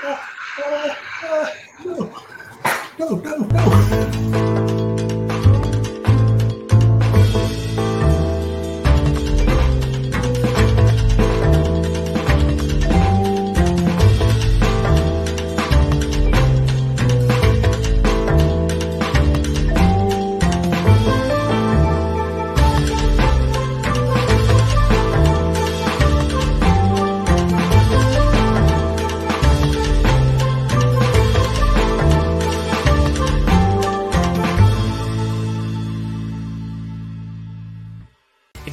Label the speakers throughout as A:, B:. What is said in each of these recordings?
A: Oh, oh, oh, no, no,
B: no.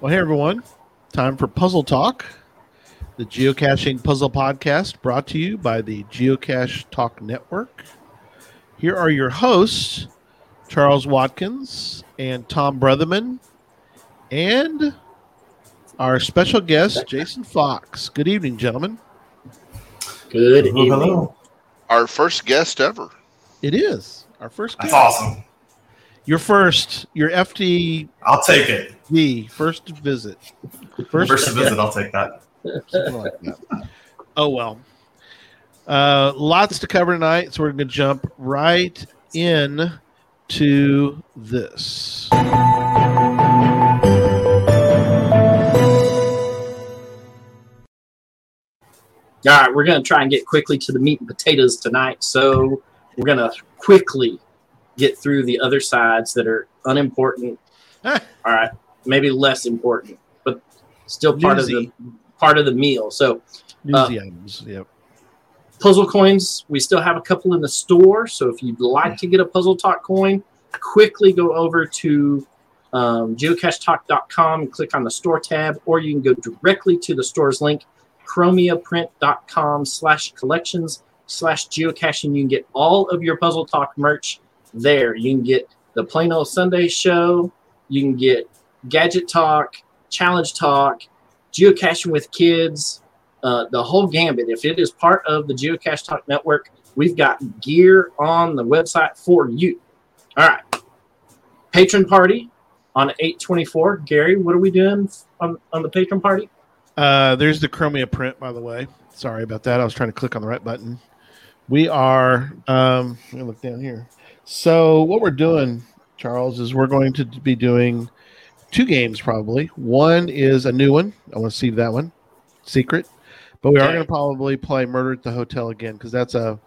C: Well, hey everyone, time for Puzzle Talk, the geocaching puzzle podcast brought to you by the Geocache Talk Network. Here are your hosts, Charles Watkins and Tom Brotherman, and our special guest, Jason Fox. Good evening, gentlemen.
D: Good
A: Hello,
D: evening.
A: hello.
E: Our first guest ever.
C: It is our first
A: That's awesome.
C: Your first, your FTV
A: I'll take it.
C: The first visit.
A: First,
C: First,
A: visit, I'll take that.
C: like that. Oh well. Uh, lots to cover tonight, so we're going to jump right in to this.
D: All right, we're going to try and get quickly to the meat and potatoes tonight. So we're going to quickly get through the other sides that are unimportant. All right, maybe less important, but still part of the part of the meal. So
C: Newsy items. Yep.
D: puzzle coins, we still have a couple in the store. So if you'd like to get a puzzle talk coin, quickly go over to um, geocachetalk.com and click on the store tab, or you can go directly to the store's link, chromiaprint.com slash collections slash geocaching. You can get all of your puzzle talk merch there. You can get the plain old Sunday show, you can get gadget talk, challenge talk, geocaching with kids, uh, the whole gambit. If it is part of the Geocache Talk Network, we've got gear on the website for you. All right. Patron party on 824. Gary, what are we doing on, on the patron party?
C: Uh, there's the Chromia print, by the way. Sorry about that. I was trying to click on the right button. We are. Um, let me look down here. So what we're doing, Charles, is we're going to be doing two games probably. One is a new one. I want to see that one, secret. But we are going to probably play Murder at the Hotel again because that's a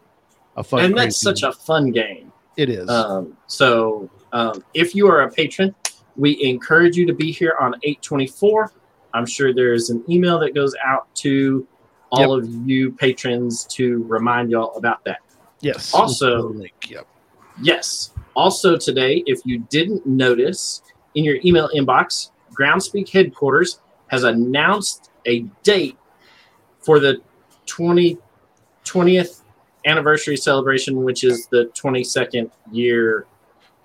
C: a fun. Game.
D: And that's such a fun game.
C: It is.
D: Um, so um, if you are a patron, we encourage you to be here on 824. I'm sure there's an email that goes out to all of you patrons to remind y'all about that.
C: yes.
D: also-
C: With the link. Yep.
D: Yes. Also today, if you didn't notice in your email inbox, Groundspeak headquarters has announced a date for the 20, 20th anniversary celebration, which is the 22nd year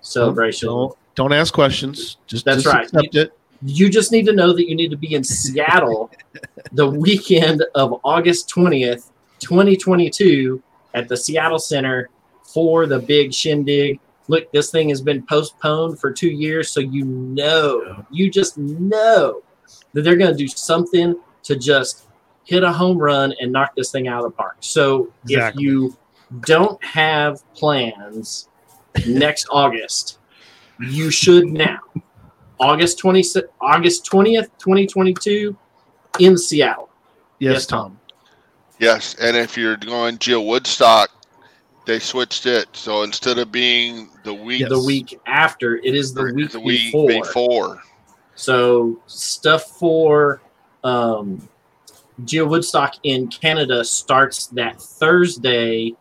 D: celebration.
C: Don't don't ask questions. Just
D: That's
C: just
D: right.
C: Accept it.
D: You just need to know that you need to be in Seattle the weekend of August 20th, 2022 at the Seattle Center for the big shindig. Look, this thing has been postponed for two years, so you know, you just know that they're going to do something to just hit a home run and knock this thing out of the park. So
C: Exactly.
D: if you don't have plans next August, you should now. August 20, August 20th, 2022 in Seattle.
C: Yes,
D: Yes,
C: Tom.
E: Yes, and if you're going Geo Woodstock, they switched it. So instead of being the week.
D: The week after, it is the week,
E: the week
D: before.
E: before.
D: So stuff for um, Geo Woodstock in Canada starts that Thursday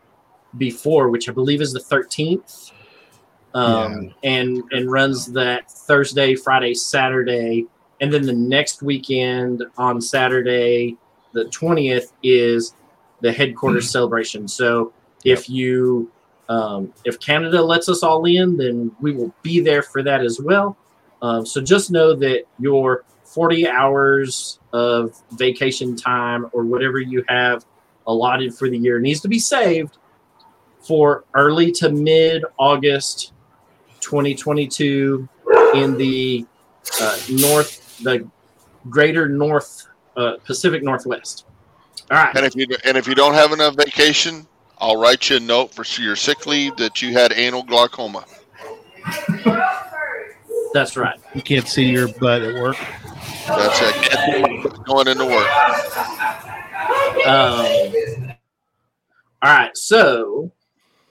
D: before, which I believe is the thirteenth, um, and and runs that Thursday, Friday, Saturday, and then the next weekend on Saturday, the twentieth, is the headquarters celebration. So if you um, if Canada lets us all in, then we will be there for that as well. Um, so just know that your 40 hours of vacation time or whatever you have allotted for the year needs to be saved for early to mid August 2022 in the uh, north, the greater north uh, Pacific Northwest. All right.
E: And if you and if you don't have enough vacation, I'll write you a note for your sick leave that you had anal glaucoma.
D: That's right.
C: You can't see your butt at work.
E: That's it. Going into work.
D: Um, all right. So,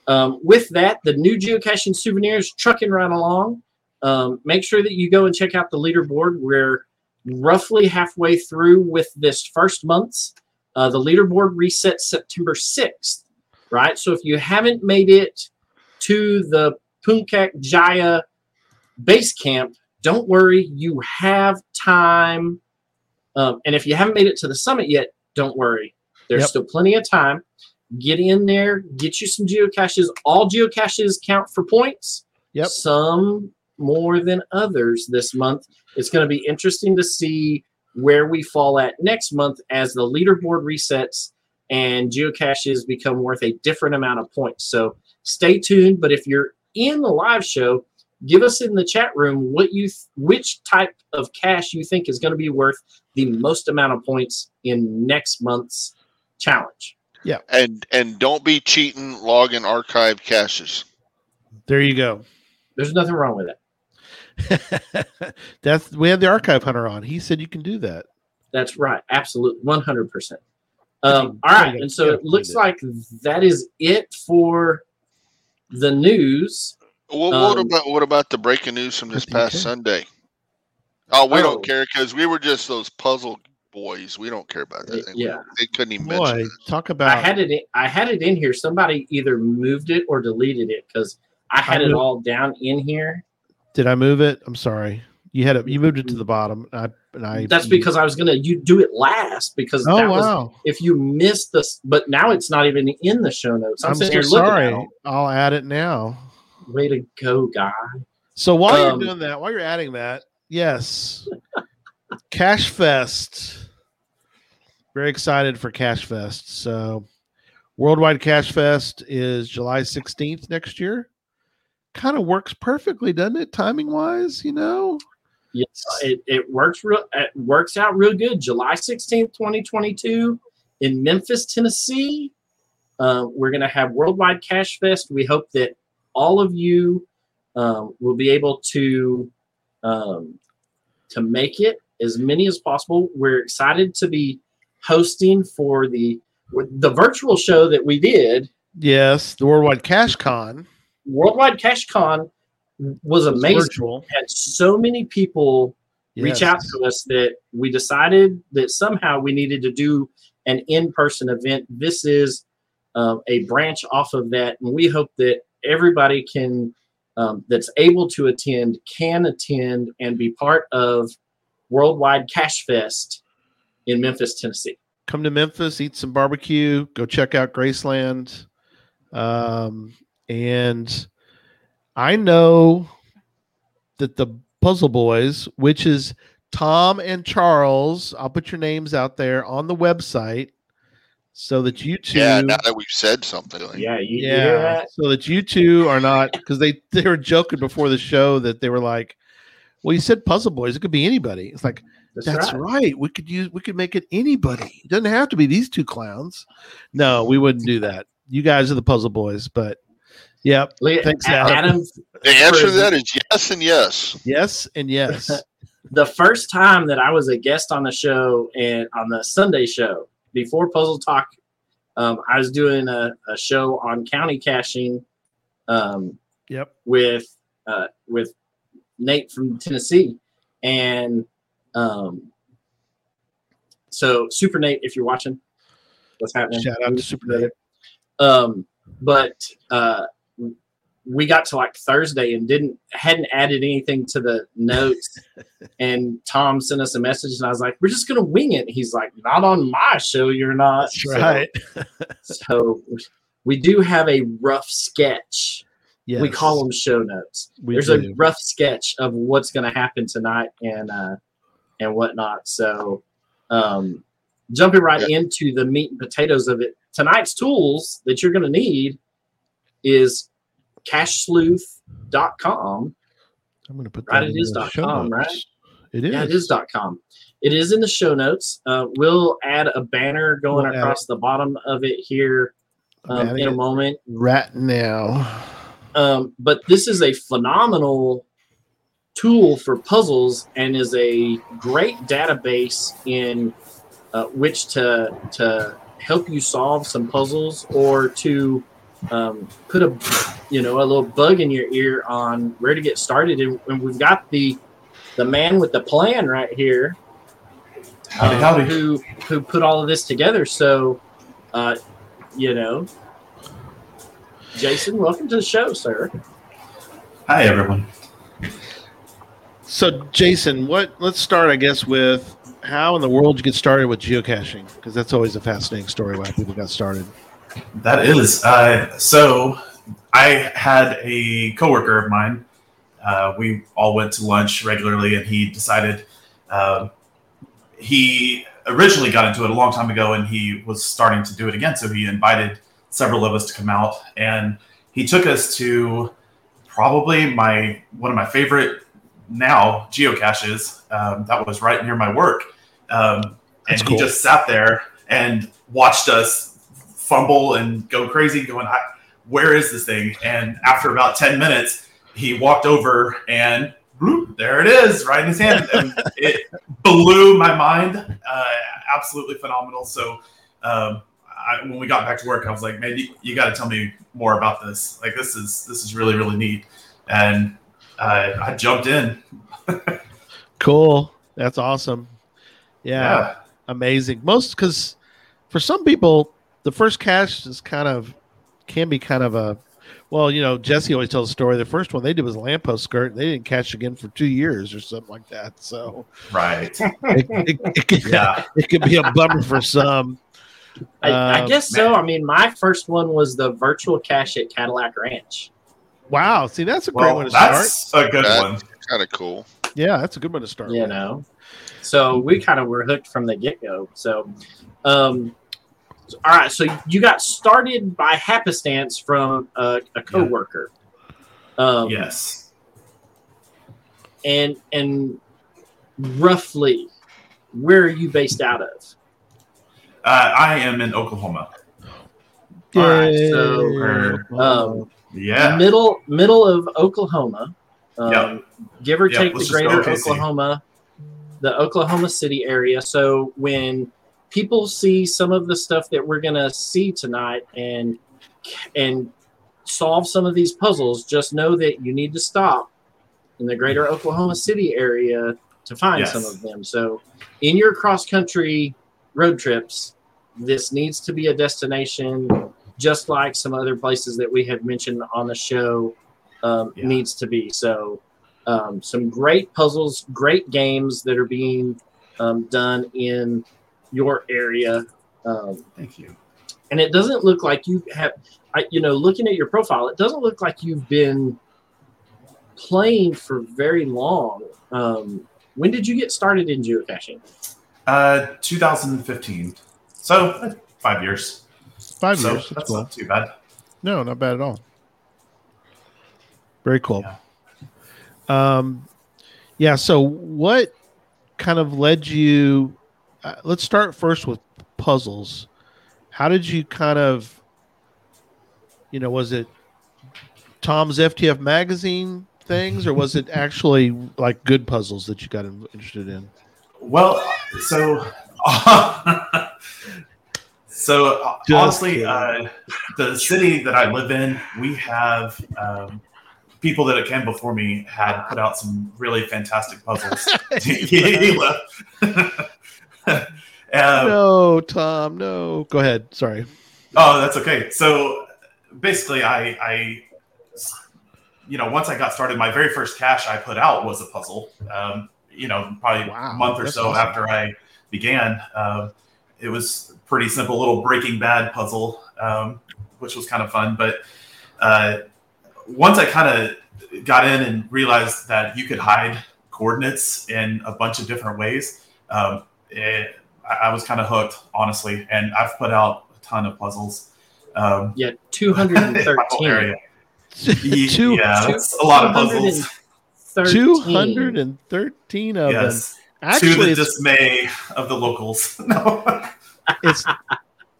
D: um, with that, the new geocaching souvenirs trucking right along. Um, make sure that you go and check out the leaderboard. We're roughly halfway through with this first month's. Uh, the leaderboard resets September 6th, right? So, if you haven't made it to the Puncak Jaya base camp, don't worry, you have time. Um, and if you haven't made it to the summit yet, don't worry. There's
C: Yep.
D: still plenty of time. Get in there, get you some geocaches. All geocaches count for points.
C: Yep.
D: Some more than others this month. It's going to be interesting to see where we fall at next month as the leaderboard resets and geocaches become worth a different amount of points. So stay tuned. But if you're in the live show, give us in the chat room what you th- which type of cache you think is going to be worth the most amount of points in next month's challenge.
E: Yeah, and and don't be cheating logging archive caches.
C: There you go.
D: There's nothing wrong with it.
C: That's we had the archive hunter on. He said you can do that.
D: That's right. Absolutely. 100%.
C: But
D: Um,
C: you-
D: all
C: you
D: right.
C: gotta-
D: And so it looks like that is it for the news.
E: What, what
D: Um,
E: about what about the breaking news from this
C: 15K.
E: past Sunday? Oh, we
D: Oh.
E: don't care because we were just those puzzle boys. We don't care about that. thing.
D: Yeah.
E: they couldn't even
C: Boy,
E: mention it.
C: talk
D: I
C: about
D: had it. In, I had it in here. Somebody either moved it or deleted it because I had
C: I
D: it all down in here.
C: Did I move it? I'm sorry. You had it. You moved it to the bottom. I and I.
D: That's because I was gonna you do it last because
C: Oh
D: that was
C: wow!
D: if you missed this. But now it's not even in the show notes. I'm,
C: I'm, so sorry. I'll add it now.
D: Way to go, guy!
C: So while
D: Um,
C: you're doing that, while you're adding that, yes, Cache Fest. Very excited for Cache Fest. So, Worldwide Cache Fest is July 16th next year. Kind of works perfectly, doesn't it? Timing wise, you know.
D: Yes, it, it works real. It works out real good. July sixteenth, twenty twenty two, in Memphis, Tennessee. Uh, we're going to have Worldwide Cache Fest. We hope that all of you um, will be able to um, to make it as many as possible. We're excited to be hosting for the the virtual show that we did.
C: Yes, the Worldwide Cache Con
D: Worldwide Cache Con was amazing.
C: virtual.
D: Had so many people reach out to us that we decided that somehow we needed to do an in-person event. This is um, a branch off of that, and we hope that everybody can um, that's able to attend can attend and be part of Worldwide Cache Fest in Memphis, Tennessee.
C: come to Memphis, eat some barbecue, go check out Graceland. Um, and I know that the Puzzle Boys, which is Tom and Charles, I'll put your names out there on the website so that you two,
E: Yeah, now that we've said something.
D: Yeah, you, you
C: yeah,
D: hear that?
C: so that you two are not because they they were joking before the show that they were like, well, you said Puzzle Boys, it could be anybody. It's like
D: That's,
C: that's
D: right.
C: right. We could use we could make it anybody. It doesn't have to be these two clowns. No, we wouldn't do that. You guys are the puzzle boys, but yep. Thanks, Adam.
D: Adam.
E: The answer to that is yes and yes.
C: Yes and yes.
D: the first time that I was a guest on the show and on the Sunday show before Puzzle Talk Um, I was doing a, a show on county caching um,
C: Yep.
D: with uh, with Nate from Tennessee, and um, so Super Nate, if you're watching, what's happening?
C: Shout out to Super Nate.
D: Um, but uh, we got to like Thursday and didn't hadn't added anything to the notes. and Tom sent us a message, and I was like, "We're just gonna wing it." He's like, "Not on my show, you're not."
C: That's
D: So-
C: right.
D: So, we do have a rough sketch.
C: Yes.
D: We call them show notes.
C: We
D: There's
C: do.
D: a rough sketch of what's going to happen tonight and uh, and whatnot. So, um, jumping right into the meat and potatoes of it, tonight's tools that you're going to need is cachesleuth.com.
C: I'm going to put
D: Right,
C: that
D: it
C: in
D: is
C: the
D: dot
C: show
D: com,
C: notes.
D: right?
C: It is.
D: Yeah, it is dot .com. It is in the show notes. Uh, we'll add a banner going
C: We'll
D: across the bottom of it here um, in a moment.
C: right now.
D: Um, but this is a phenomenal tool for puzzles and is a great database in uh, which to to help you solve some puzzles or to um, put a you know a little bug in your ear on where to get started. And, and we've got the the man with the plan right here,
A: Howdy,
D: um,
A: howdy.
D: who who put all of this together. So, uh, you know, Jason, welcome to the show, sir.
A: Hi, everyone.
C: So, Jason, what? Let's start, I guess, with how in the world you get started with geocaching because that's always a fascinating story why people got started.
A: That is. Uh, so, I had a coworker of mine. Uh, we all went to lunch regularly, and he decided um he originally got into it a long time ago, and he was starting to do it again. So he invited several of us to come out, and he took us to probably my one of my favorite now geocaches. Um, that was right near my work, um, and
C: That's
A: he just sat there and watched us fumble and go crazy, going, I, "Where is this thing?" And after about ten minutes, he walked over and bloop, there it is, right in his hand, and it blew my mind. Uh, absolutely phenomenal. So. Um, I, when we got back to work, I was like, "Man, you, you got to tell me more about this. Like, this is this is really really neat." And uh, I jumped in.
C: Cool. That's awesome. Yeah,
A: Yeah,
C: amazing. Most because for some people, the first cache is kind of can be kind of a well, you know, Jesse always tells a story. The first one they did was lamppost skirt. They didn't catch again for two years or something like that. So
A: right.
C: it, it, it, can,
A: Yeah,
C: it can be a bummer for some.
D: I, I
C: Um,
D: guess so. I mean, my first one was the virtual cache at Cadillac Ranch.
C: Wow. See, that's a great one to start.
A: that's a good
E: That-
A: one.
E: Kind of cool.
C: Yeah, that's a good one to start.
D: You
C: with.
D: know, so we kind of were hooked from the get go. So, um, so- all right. So you got started by happenstance from a, a coworker. Um,
A: Yes.
D: And and roughly, where are you based out of?
A: Uh, I am in Oklahoma.
D: All right, so, um,
A: Yeah.
D: middle middle of Oklahoma. Um,
A: Yep.
D: Give or
A: Yep,
D: take the
A: let's just go
D: greater Oklahoma, the Oklahoma City area. So when people see some of the stuff that we're gonna see tonight and and solve some of these puzzles, just know that you need to stop in the greater Oklahoma City area to find
A: Yes.
D: some of them. So in your cross country road trips, this needs to be a destination just like some other places that we have mentioned on the show um,
A: Yeah.
D: needs to be. So, um, some great puzzles, great games that are being um, done in your area. Um,
A: Thank you.
D: and it doesn't look like you have, I, you know, looking at your profile, it doesn't look like you've been playing for very long. Um, when did you get started in geocaching?
A: Uh, 2015. So five years.
C: Five
A: so
C: years. That's
A: that's
C: cool.
A: not too bad.
C: No, not bad at all. Very cool.
A: Yeah.
C: Um, yeah. So, what kind of led you? Uh, let's start first with puzzles. How did you kind of, you know, was it Tom's FTF magazine things, or was it actually like good puzzles that you got in- interested in?
A: Well, so So uh,
C: Just
A: honestly, uh, the city that I live in, we have um, people that came before me had put out some really fantastic puzzles. um,
C: no, Tom, no. Go ahead. Sorry.
A: Oh, that's okay. So basically, I, I, you know, once I got started, my very first cache I put out was a puzzle. Um, you know, probably
C: Wow,
A: a month or so
C: awesome.
A: after I began. Um, it was pretty simple, little Breaking Bad puzzle, um, which was kind of fun. But uh, once I kind of got in and realized that you could hide coordinates in a bunch of different ways, um, it, I I was kind of hooked, honestly. And I've put out a ton of puzzles. Um,
D: Yeah, 213.
C: Two-
A: yeah, that's a lot of puzzles.
D: 213.
C: 213 of
A: Yes,
C: them.
A: to the
C: it's,
A: dismay of the locals. no.
C: it's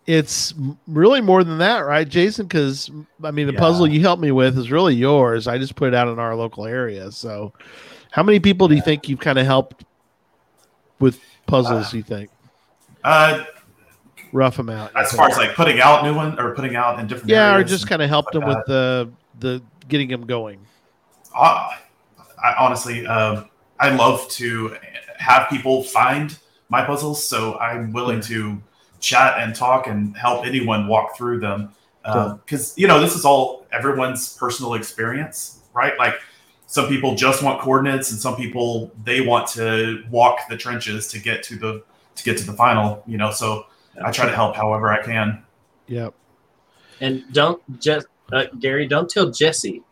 C: it's really more than that, right, Jason? Because I mean, the
A: Yeah.
C: puzzle you helped me with is really yours. I just put it out in our local area. So, how many people do you think you've kind of helped with puzzles? you think
A: Uh,
C: rough them out?
A: as far as like putting out new one or putting out in different
C: yeah, or just kind of helped them
A: like
C: with the the getting them going.
A: Uh, I honestly, um, I love to have people find my puzzles, so I'm willing to chat and talk and help anyone walk through them. Because you know, this is all everyone's personal experience, right? Like some people just want coordinates, and some people they want to walk the trenches to get to the to get to the final. You know, so I try to help however I can.
C: Yep.
D: And don't just uh, Gary, don't tell Jesse,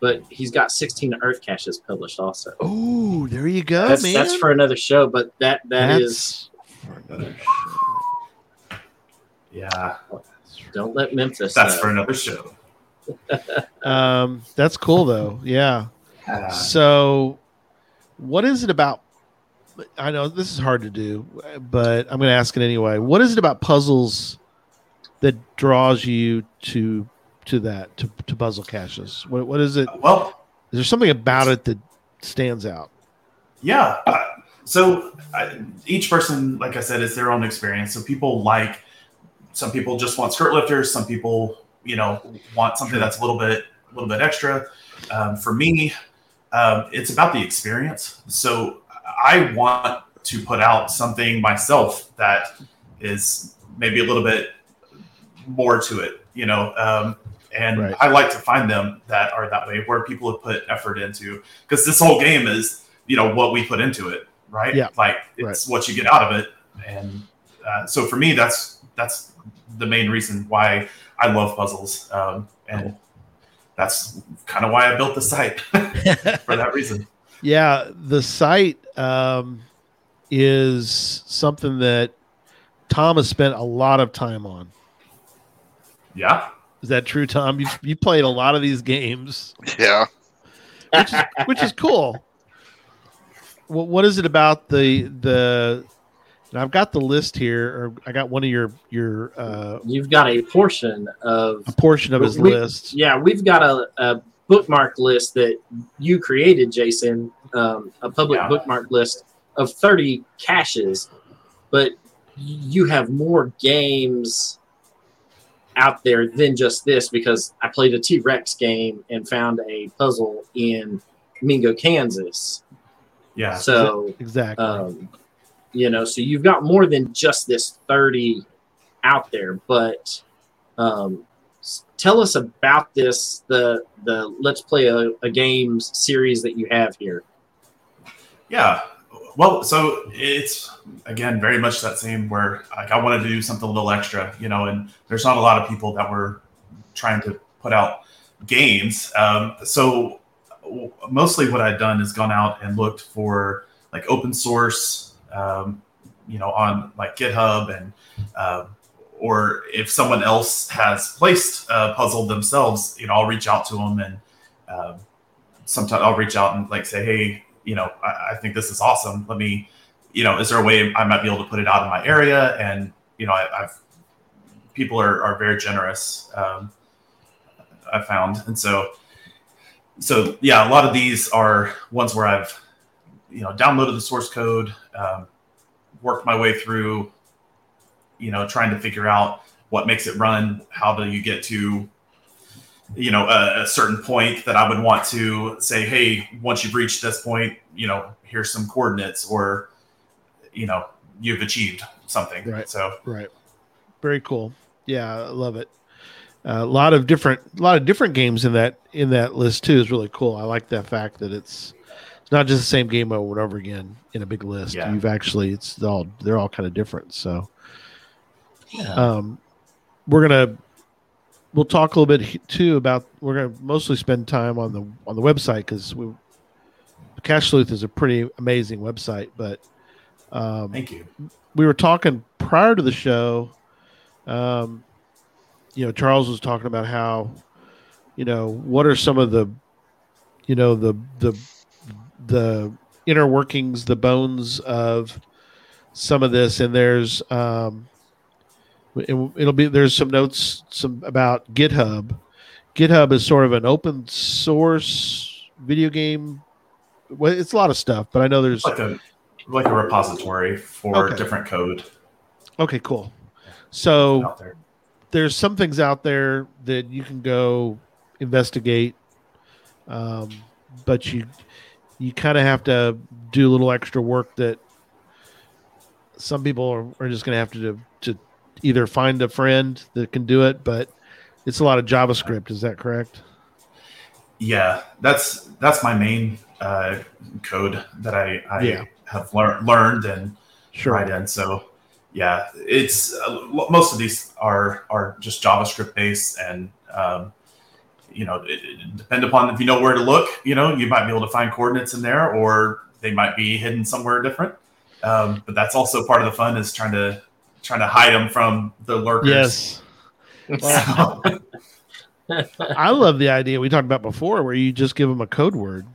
D: but he's got 16 Earth caches published also.
C: Oh, there you go,
D: that's,
C: man.
D: that's for another show, but that that is
C: That's for another show.
A: Yeah,
D: don't let Memphis.
A: that's
D: know.
A: for another show.
C: show. Um, that's cool though. Yeah.
A: Uh,
C: So, what is it about? I know this is hard to do, but I'm going to ask it anyway. What is it about puzzles that draws you to to that to, to puzzle caches? What what is it?
A: well,
C: Is there something about it that stands out?
A: Yeah. Uh, so I, each person, like I said, is their own experience. So people like some people just want skirt lifters. Some people, you know, want something that's a little bit, a little bit extra. Um, for me, um, it's about the experience. So I want to put out something myself that is maybe a little bit more to it, you know. Um, and
C: Right.
A: I like to find them that are that way, where people have put effort into. Because this whole game is, you know, what we put into it, right?
C: Yeah.
A: Like it's what you get out of it, and uh, so for me, that's that's the main reason why I love puzzles, um, and that's kind of why I built the site for that reason.
C: Yeah, the site um, is something that Tom has spent a lot of time on.
A: Yeah.
C: Is that true, Tom? You you played a lot of these games,
E: Yeah.
C: which is which is cool. What what is it about the the? And I've got the list here, or I got one of your your uh,
D: You've got a portion of
C: a portion of his
D: We-
C: list.
D: yeah. We've got a, a bookmark list that you created, Jason. Um, a public
A: Yeah.
D: bookmark list of 30 caches, but you have more games out there than just this because I played a T Rex game and found a puzzle in Mingo, Kansas.
A: Yeah.
D: So
C: Exactly.
D: um, you know so you've got more than just this 30 out there but um, tell us about this the the let's play a, a games series that you have here
A: Yeah. Well, so it's again very much that same where like I wanted to do something a little extra, you know, and there's not a lot of people that were trying to put out games. Um, so mostly what I've done is gone out and looked for like open source, um, you know, on like GitHub and um, or if someone else has placed a puzzle themselves, you know, I'll reach out to them and um, sometimes I'll reach out and like say, hey, you know, I, I think this is awesome. Let me, you know, is there a way I might be able to put it out in my area? And you know, I, I've people are, are very generous. Um, I found, and so, so yeah, a lot of these are ones where I've, you know, downloaded the source code, um, worked my way through, you know, trying to figure out what makes it run, how do you get to you know a, a, certain point that I would want to say, hey, once you've reached this point, you know, here's some coordinates, or you know, you've achieved something.
C: Right.
A: So
C: right, very cool. Yeah, I love it. Uh, a lot of different, a lot of different games in that in that list too is really cool. I like that fact that it's it's not just the same game over and over again in a big list.
A: Yeah.
C: You've actually it's all they're all kind of different. So
A: yeah.
C: um, we're gonna we'll talk a little bit too about we're gonna mostly spend time on the on the website because we Cache Sleuth is a pretty amazing website, but um,
A: thank you.
C: we were talking prior to the show. Um, you know, Charles was talking about how, you know, what are some of the, you know, the the the inner workings, the bones of some of this, and there's um, it, it'll be there's some notes some about GitHub. GitHub is sort of an open source video game. Well, it's a lot of stuff, but I know there's
A: like a like a repository for
C: Okay.
A: different code
C: okay, cool. So
A: there.
C: there's some things out there that you can go investigate, um, but you you kind of have to do a little extra work that some people are, are just going to have to do, to either find a friend that can do it, but it's a lot of JavaScript. Is that correct?
A: Yeah, that's that's my main uh, code that I, I
C: Yeah.
A: have lear- learned and
C: Sure.
A: write in. So yeah, it's uh, most of these are are just JavaScript based, and um, you know, it, it depend upon if you know where to look. You know, you might be able to find coordinates in there, or they might be hidden somewhere different. Um, but that's also part of the fun is trying to trying to hide them from the lurkers.
C: Yes.
A: So,
C: I love the idea we talked about before, where you just give them a code word,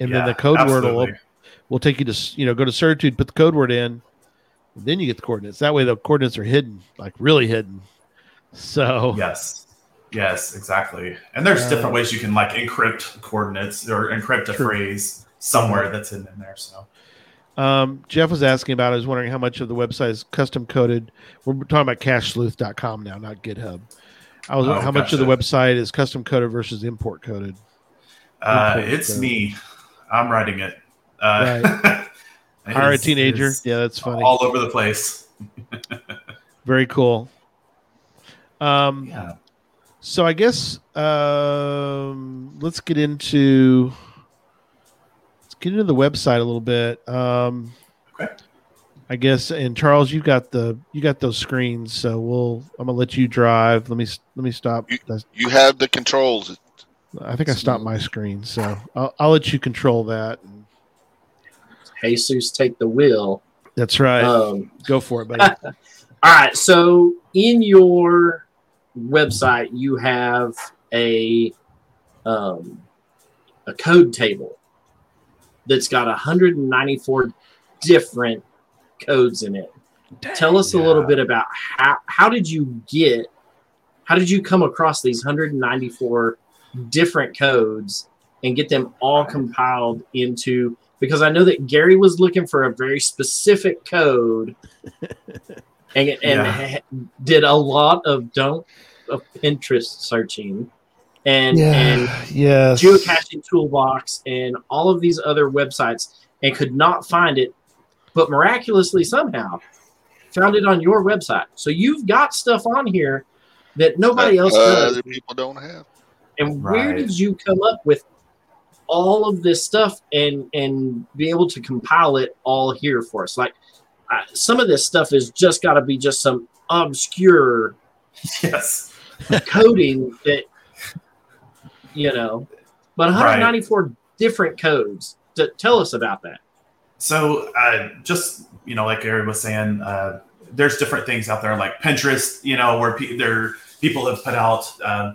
C: and then the code word will will take you to you know go to certitude, put the code word in, and then you get the coordinates. That way, the coordinates are hidden, like really hidden. So
A: Yes. Yes, exactly. And there's
C: Uh,
A: different ways you can like encrypt coordinates or encrypt a
C: True.
A: phrase somewhere that's in, in there. So
C: um, Jeff was asking about. I was wondering how much of the website is custom coded. We're talking about cachesleuth.com now, not GitHub. I was
A: Oh,
C: how much of the website is custom coded versus import coded.
A: uh,
C: Import
A: it's me. I'm writing it. Uh, it
C: Hire a teenager. Yeah, that's funny.
A: All over the place.
C: Very cool. Um,
A: Yeah.
C: So I guess um, let's get into let's get into the website a little bit. Um,
A: Okay.
C: I guess, and Charles, you got the you got those screens, so we'll I'm gonna let you drive. Let me let me stop. That's-
E: You have the controls.
C: I think I stopped my screen, so I'll, I'll let you control that.
D: Jesus take the wheel.
C: That's right.
D: Um,
C: Go for it, buddy.
D: all right. So in your website, you have a um, a code table that's got 194 different codes in it. Tell us a little bit about how how did you get how did you come across these 194 different codes and get them all compiled into because I know that Gary was looking for a very specific code and, and
A: Yeah.
D: did a lot of don't of Pinterest searching and and
C: yes.
D: geocaching toolbox and all of these other websites and could not find it but miraculously somehow found it on your website so you've got stuff on here that nobody else
E: Uh,
D: does
E: Other people don't have.
D: and where did you come up with all of this stuff and and be able to compile it all here for us like some of this stuff is just got to be just some obscure
A: Yes.
D: coding that you know but 194 different codes to tell us about that
A: So, uh, just you know, like Gary was saying, uh, there's different things out there like Pinterest, you know, where pe- there people have put out uh,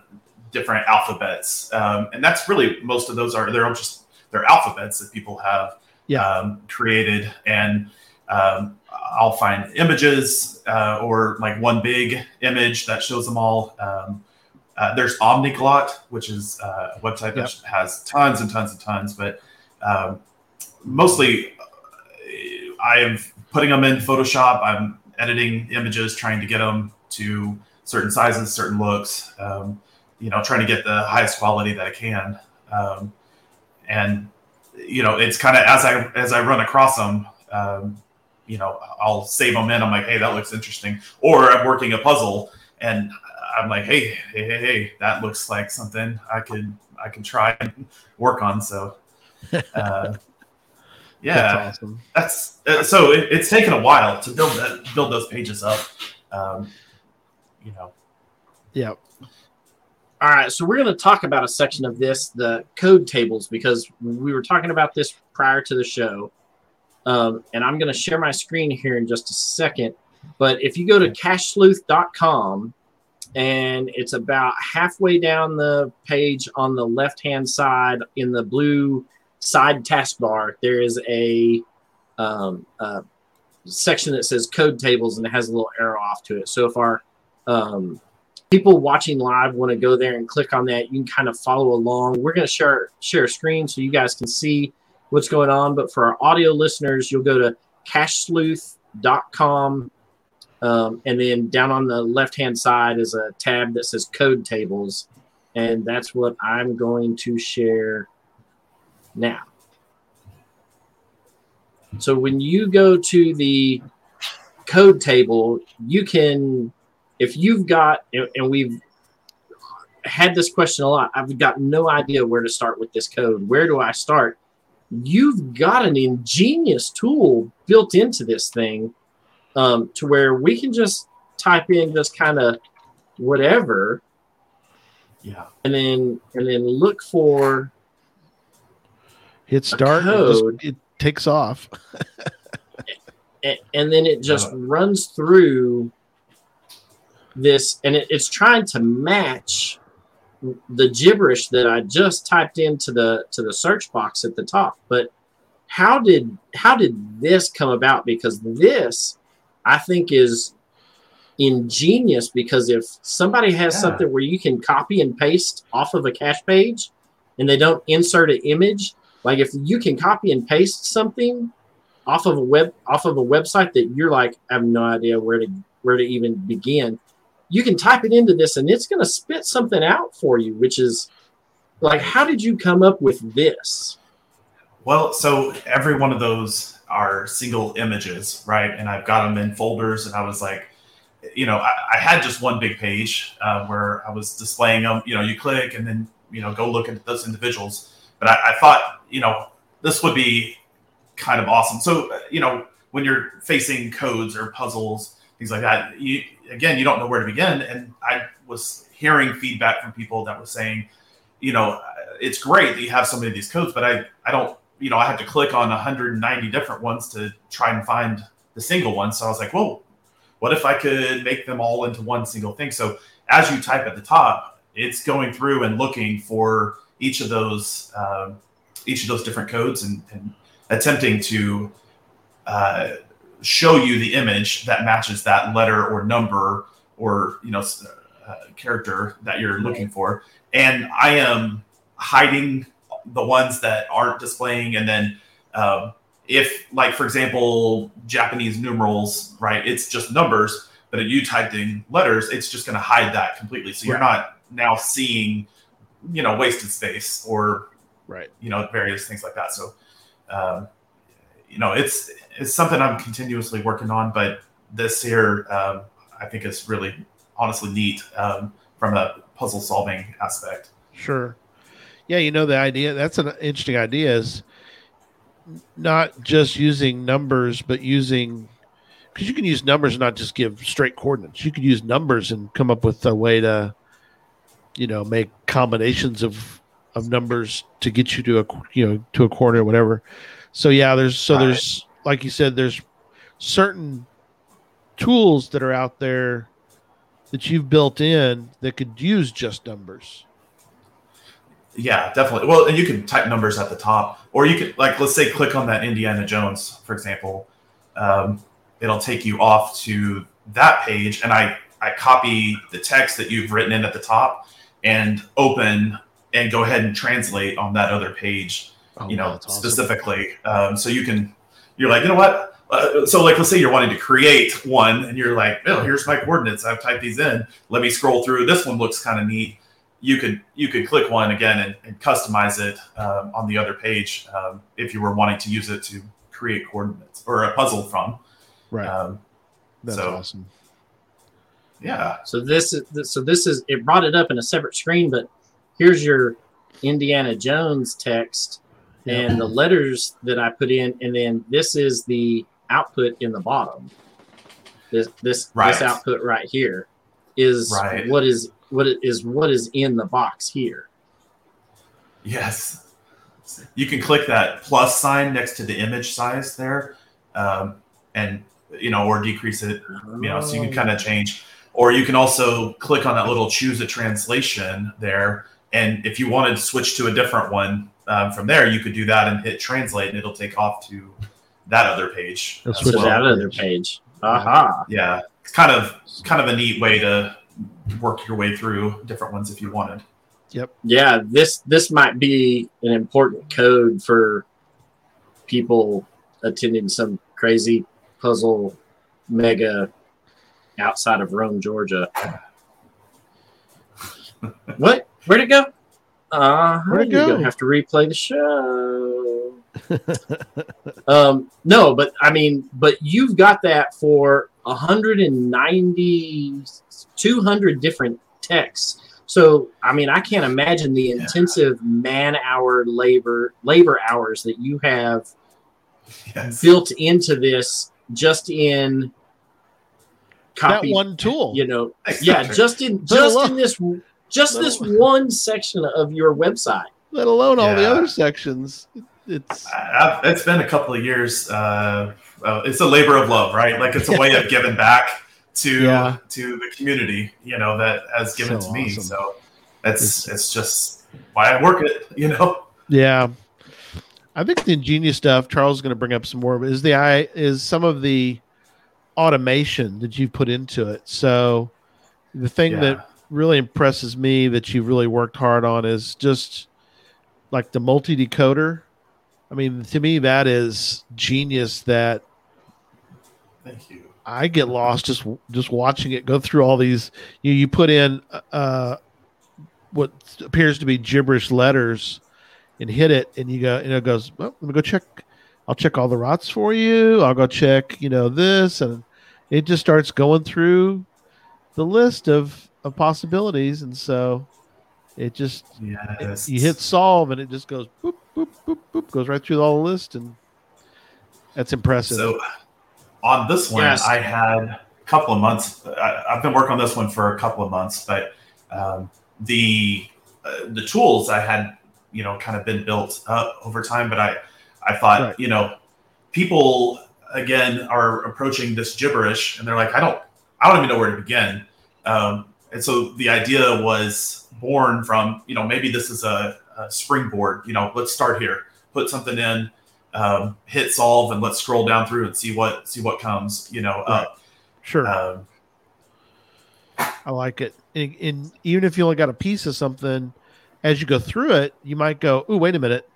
A: different alphabets, um, and that's really most of those are they're all just they're alphabets that people have
C: Yeah.
A: um, created, and um, I'll find images uh, or like one big image that shows them all. Um, uh, there's Omniglot, which is uh, a website that has tons and tons and tons, but um, mostly I am putting them in Photoshop. I'm editing images, trying to get them to certain sizes, certain looks. Um, you know, trying to get the highest quality that I can. Um, and you know, it's kind of as I as I run across them, um, you know, I'll save them in. I'm like, hey, that looks interesting. Or I'm working a puzzle and I'm like, hey, hey, hey, hey, that looks like something I could I can try and work on. So, uh, yeah,
C: That's awesome.
A: that's uh, so it, it's taken a while to build that build those pages up. Um, you know,
C: Yeah.
D: All right, so we're going to talk about a section of this, the code tables, because we were talking about this prior to the show. Um, and I'm going to share my screen here in just a second. But if you go to cachesleuth.com, and it's about halfway down the page on the left hand side in the blue side taskbar, there is a, um, section that says code tables and it has a little arrow off to it. So if our um, people watching live want to go there and click on that, you can kind of follow along. We're going to share share a screen so you guys can see what's going on. But for our audio listeners, you'll go to cachesleuth.com. Um, and then down on the left hand side is a tab that says code tables. And that's what I'm going to share now. So when you go to the code table, you can, if you've got, and and we've had this question a lot, I've got no idea where to start with this code. Where do I start? You've got an ingenious tool built into this thing um, to where we can just type in just kind of whatever
A: yeah,
D: and then and then look for
C: Hit start. it just- it takes off.
D: a- and then it just
A: Uh.
D: runs through this and it, it's trying to match the gibberish that i just typed into the to the search box at the top but how did how did this come about because this i think is ingenious because if somebody has
A: Yeah.
D: something where you can copy and paste off of a cache page and they don't insert an image like if you can copy and paste something off of a web off of a website that you're like I have no idea where to where to even begin you can type it into this and it's going to spit something out for you which is like how did you come up with this
A: Well, so every one of those are single images, right? And I've got them in folders, and I was like, you know, I, I had just one big page uh, where I was displaying them. You know, you click and then you know go look at those individuals. But I, I thought, you know, this would be kind of awesome. So, uh, you know, when you're facing codes or puzzles, things like that, you again, you don't know where to begin. And I was hearing feedback from people that was saying, you know, it's great that you have so many of these codes, but I, I don't, you know, I have to click on 190 different ones to try and find the single one. So I was like, whoa, what if I could make them all into one single thing? So as you type at the top, it's going through and looking for each of those, um, each of those different codes and, and attempting to uh, show you the image that matches that letter or number or you know uh, character that you're looking for. And I am hiding the ones that aren't displaying, and then um, if, like for example, Japanese numerals, right? It's just numbers, but if you typed in letters, it's just going to hide that completely. So you're not now seeing, you know, wasted space or
C: Right.
A: you know various things like that so um, you know it's it's something i'm continuously working on but this here um, i think is really honestly neat um, from a puzzle solving aspect
C: Sure. Yeah, you know the idea. That's an interesting idea. Is not just using numbers, but using because you can use numbers and not just give straight coordinates. You could use numbers and come up with a way to, you know, make combinations of of numbers to get you to a you know to a corner or whatever. So yeah, there's so there's like you said, there's certain tools that are out there that you've built in that could use just numbers.
A: yeah definitely. Well and you can type numbers at the top or you could like let's say click on that indiana jones for example. Um, it'll take you off to that page and i i copy the text that you've written in at the top and open and go ahead and translate on that other page
C: Oh,
A: you know
C: that's awesome.
A: specifically. Um, so you can you're like you know what? Uh, so like let's say you're wanting to create one and you're like oh here's my coordinates. I've typed these in. Let me scroll through. This one looks kind of neat. You could you could click one again and, and customize it um, on the other page um, if you were wanting to use it to create coordinates or a puzzle from.
C: Right.
A: um,
C: That's
A: so-
C: awesome.
A: yeah.
D: So this is so this is it brought it up in a separate screen, but here's your Indiana Jones text
C: Yeah.
D: and the letters that I put in, and then this is the output in the bottom. This this
A: Right.
D: this output right here is
A: Right.
D: what is what it is what is in the box here.
A: yes you can click that plus sign next to the image size there um, and you know or decrease it you know so you can kind of change or you can also click on that little choose a translation there and if you wanted to switch to a different one um, from there you could do that and hit translate and it'll take off to that other page
C: That's
A: as
C: what
D: to
A: well.
D: that other page. Aha.
A: yeah it's kind of kind of a neat way to work your way through different ones if you wanted Yep.
D: yeah this this might be an important code for people attending some crazy puzzle mega outside of rome georgia what where'd it go uh
C: Where'd it
D: you're
C: go?
D: gonna have to replay the show. Um no but i mean but you've got that for 190 200 different texts. So i mean i can't imagine the intensive man hour labor labor hours that you have
A: yes.
D: built into this just in
C: that one tool.
D: you know. Yeah just in just in this just
C: let
D: this
C: alone-
D: one section of your website
C: let alone all the other sections. It's
A: I- I've, it's been a couple of years uh, uh, it's a labor of love right like it's a way of giving back to
C: Yeah.
A: to the community you know that has given
C: So
A: to me
C: awesome.
A: so it's it's just why i work it you know
C: yeah. I think the ingenious stuff. Charles is going to bring up some more. But is the i is some of the automation that you've put into it. So the thing
A: Yeah.
C: that really impresses me that you've really worked hard on is just like the multi decoder. I mean, to me, that is genius. That
A: thank you
C: I get lost just just watching it go through all these. You you put in uh, what appears to be gibberish letters, and hit it, and you go and it goes. Well, let me go check. I'll check all the rots for you. I'll go check. You know this, and it just starts going through the list of of possibilities, and so it just
A: yes
C: you hit solve, and it just goes boop boop boop boop goes right through all the list, and that's impressive.
A: so on this one
D: Yes.
A: i had a couple of months I, i've been working on this one for a couple of months but um, the uh, the tools i had you know kind of been built up over time but i i thought
C: Right.
A: you know people again are approaching this gibberish and they're like i don't i don't even know where to begin um, and so the idea was born from you know maybe this is a, a springboard you know let's start here put something in um, hit solve and let's scroll down through and see what see what comes you know up
C: sure.
A: um,
C: I like it. And, and even if you only got a piece of something, as you go through it, you might go, "Oh, wait a minute,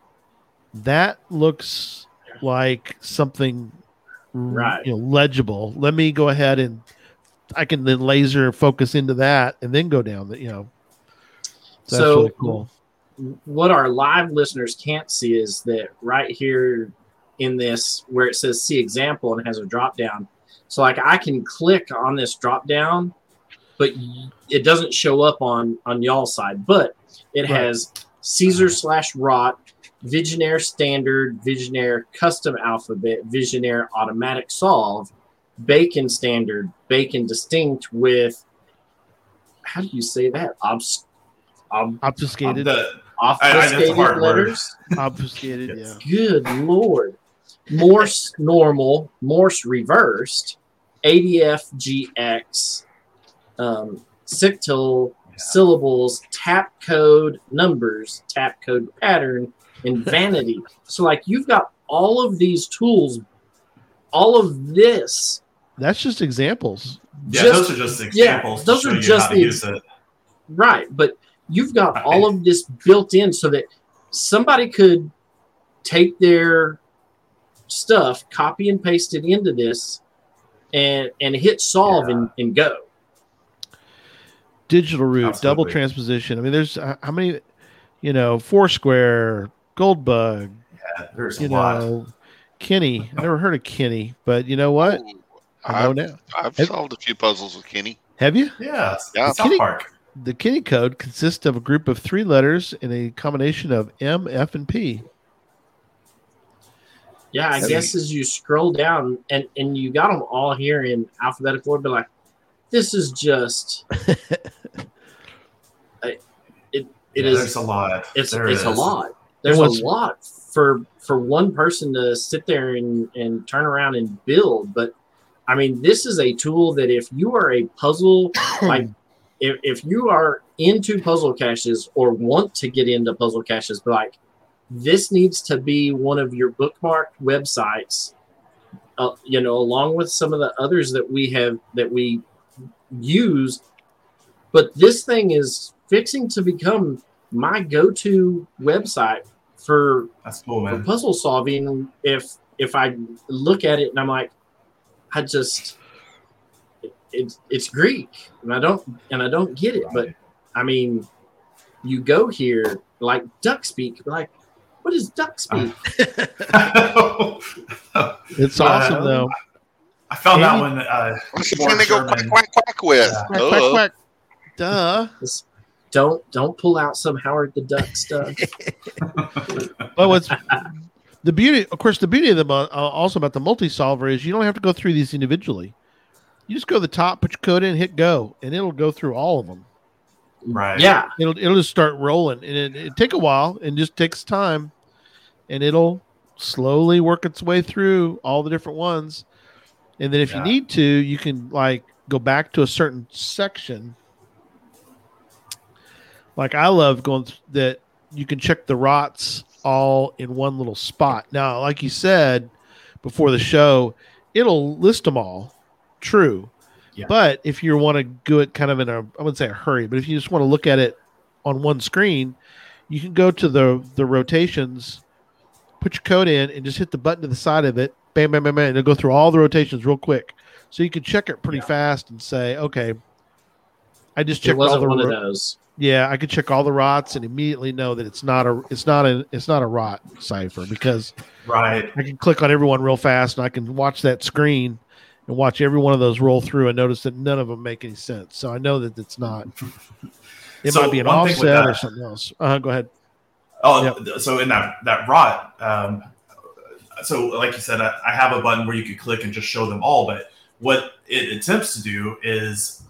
C: that looks like something
D: Right.
C: you know, legible. Let me go ahead and I can then laser focus into that and then go down the, you know." So,
D: So-
C: really cool.
D: what our live listeners can't see is that right here in this where it says see example and it has a drop down so like i can click on this drop down but it doesn't show up on on y'all's side but it
C: Right.
D: has caesar slash rot Vigenère standard Vigenère custom alphabet Vigenère automatic solve bacon standard bacon distinct with how do you say that Obs- ob-
C: Obfuscated,
A: the, I- I- that's a
D: obfuscated
A: hard word.
D: letters
C: obfuscated.
A: Yes.
C: Yeah.
D: Good lord. Morse normal, Morse reversed, ADFGX, um, Sictil syllables, tap code numbers, tap code pattern, and vanity. so, like, you've got all of these tools, all of this.
C: That's just examples.
A: yeah
D: Just-
A: those are just
D: yeah,
A: examples
D: those are just the
A: use
D: Right. But you've got all of this built in so that somebody could take their stuff, copy and paste it into this, and and hit solve
A: Yeah.
D: and, and go.
C: Digital root, double transposition. I mean, there's uh, how many, you know, Foursquare, Goldbug,
A: Yeah, there's a
C: you
A: lot.
C: Know, Kenny. I never heard of Kenny, but you know what?
E: Ooh,
C: I know
E: I've,
C: now.
E: I've
C: Have-
E: solved a few puzzles with Kenny.
C: Have you?
A: Yeah,
E: Yeah.
A: South
C: Kitty-
A: Park.
C: The Kenny code consists of a group of three letters in a combination of M, F, and P.
D: Yeah, I
A: See.
D: guess as you scroll down and and you got them all here in alphabetical order, but like this is just I- it it
A: Yeah,
D: is
A: There's a lot.
D: it's
A: There
D: it's a lot. There's
C: what's-
D: a lot for for one person to sit there and and turn around and build. But I mean, this is a tool that if you are a puzzle like if if you are into puzzle caches or want to get into puzzle caches, like this needs to be one of your bookmarked websites. Uh, you know, along with some of the others that we have that we use, but this thing is fixing to become my go-to website for
A: That's cool,
D: for puzzle solving if if i look at it and i'm like i just it, it's it's greek and i don't and i don't get it but i mean you go here like duck speak like what is duck speak
C: It's
A: Uh,
C: awesome though.
A: I found that one. Uh,
E: What's the
A: Mark
E: thing they go quack quack quack with?
A: Yeah.
C: Quack,
E: Uh,
C: quack, quack. Duh.
D: Don't don't pull out some howard the duck stuff
C: Well, what's the beauty? Of course, the beauty of the uh, also about the multi-solver is you don't have to go through these individually. You just go to the top, put your code in, hit go, and it'll go through all of them.
A: right.
D: yeah
C: It'll it'll just start rolling, and it, it take a while, and just takes time, and it'll slowly work its way through all the different ones. And then if
A: Yeah.
C: you need to, you can like go back to a certain section. Like I love going th- that you can check the rots all in one little spot. Now, like you said before the show, it'll list them all. True.
A: Yeah.
C: But if you want to do it kind of in a, I wouldn't say a hurry, but if you just want to look at it on one screen, you can go to the the rotations, put your code in, and just hit the button to the side of it. Bam, bam, bam, bam. And it'll go through all the rotations real quick. So you can check it pretty
A: Yeah.
C: fast and say, okay, I just checked all the
D: one of those
C: yeah, I could check all the rots and immediately know that it's not a it's not a it's not a rot cipher because
A: Right.
C: I can click on everyone real fast and I can watch that screen and watch every one of those roll through and notice that none of them make any sense. So I know that it's not. It
A: So
C: might be an offset or something else. Uh, go ahead.
A: Oh, th- so in that that rot, um, so like you said, I, I have a button where you could click and just show them all. But what it attempts to do is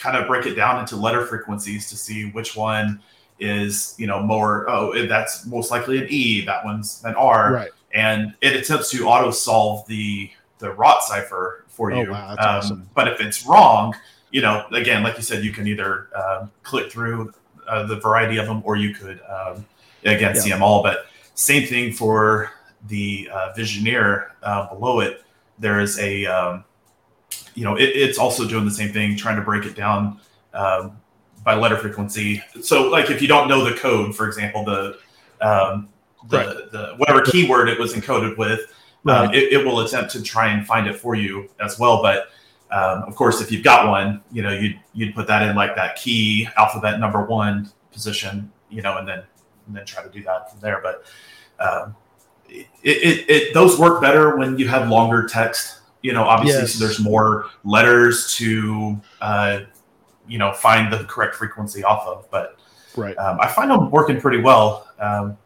A: kind of break it down into letter frequencies to see which one is you know more. Oh, that's most likely an E. That one's an R.
C: Right.
A: and it attempts to auto solve the the rot cipher for
C: Oh,
A: you.
C: wow, that's awesome.
A: But if it's wrong, you know, again, like you said, you can either um, click through uh, the variety of them, or you could um, again see them all. But same thing for the uh, Vigenère uh, below it. There is a um, you know, it, it's also doing the same thing, trying to break it down um, by letter frequency. So, like, if you don't know the code, for example, the um, the,
C: Right.
A: the whatever keyword it was encoded with, um, it, it will attempt to try and find it for you as well. But um, of course, if you've got one, you know, you'd you'd put that in like that key alphabet number one position, you know, and then and then try to do that from there. But um, it, it, it those work better when you have longer text. You know, obviously,
C: Yes.
A: so there's more letters to uh, you know find the correct frequency off of. But
C: Right.
A: um, I find them working pretty well um,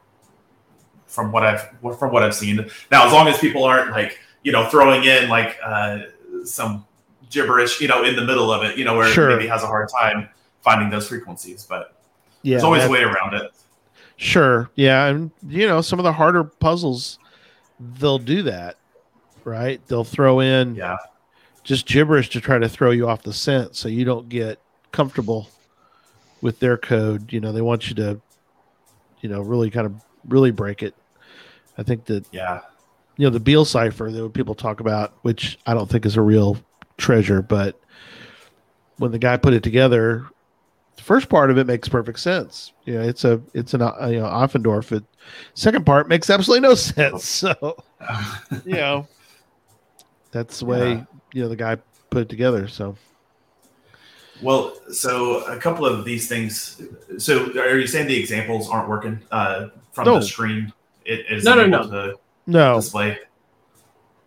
A: from what I've from what I've seen. Now, as long as people aren't like you know throwing in like uh, some gibberish, you know, in the middle of it, you know, where
C: Sure.
A: it maybe has a hard time finding those frequencies. But
C: Yeah.
A: there's always a way around it.
C: Sure. Yeah. And, you know, some of the harder puzzles, they'll do that, right? They'll throw in
A: Yeah,
C: just gibberish to try to throw you off the scent so you don't get comfortable with their code. You know, they want you to, you know, really kind of really break it. I think that,
A: yeah,
C: you know, the Beale cipher that people talk about, which I don't think is a real treasure, but when the guy put it together, the first part of it makes perfect sense. You know, it's a it's an you know Offendorf. It second part makes absolutely no sense. So you know, that's the way
A: Yeah.
C: you know the guy put it together. So
A: Well, so a couple of these things. So, are you saying the examples aren't working uh, from
C: No.
A: the screen? It is
D: No, no,
A: able
D: no.
A: to
C: no,
A: display.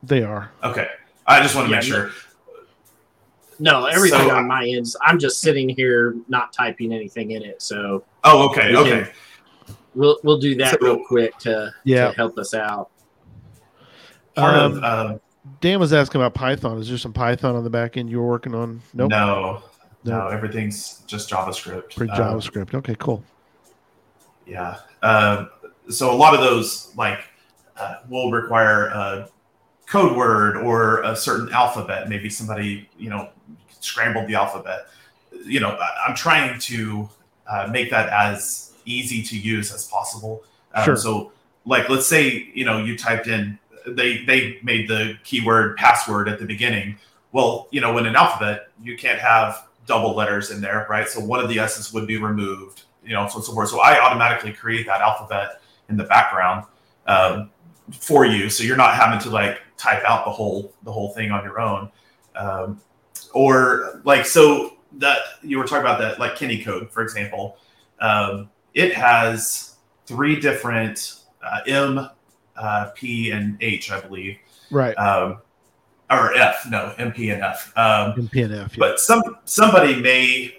C: they are.
A: Okay, I just want to
D: Yeah,
A: make sure.
D: No, everything
A: So-
D: on my end. I'm just sitting here not typing anything in it. So
A: Oh, okay,
D: We
A: okay.
D: we'll we'll do that
A: So-
D: real quick to,
C: Yeah.
D: to help us out.
A: Part
C: Um,
A: of uh,
C: Dan was asking about Python. Is there some Python on the back end you're working on? Nope.
A: no, no,
C: Nope.
A: everything's just JavaScript.
C: For
A: Um,
C: JavaScript. Okay, cool.
A: Yeah. Um, so a lot of those like uh, will require a code word or a certain alphabet. Maybe somebody you know scrambled the alphabet. You know, I'm trying to uh, make that as easy to use as possible. Um,
C: Sure.
A: So, like, let's say you know you typed in they they made the keyword password at the beginning. Well, you know, in an alphabet, you can't have double letters in there, right? So one of the S's would be removed, you know, so so forth. So I automatically create that alphabet in the background um, for you, so you're not having to like type out the whole the whole thing on your own. Um, or like so that you were talking about that like Kenny code, for example, um, it has three different uh, M, uh, P, and H, I believe,
C: Right.
A: um, or F. No, M, P, and F. Um,
C: In PNF. Yeah.
A: but some somebody may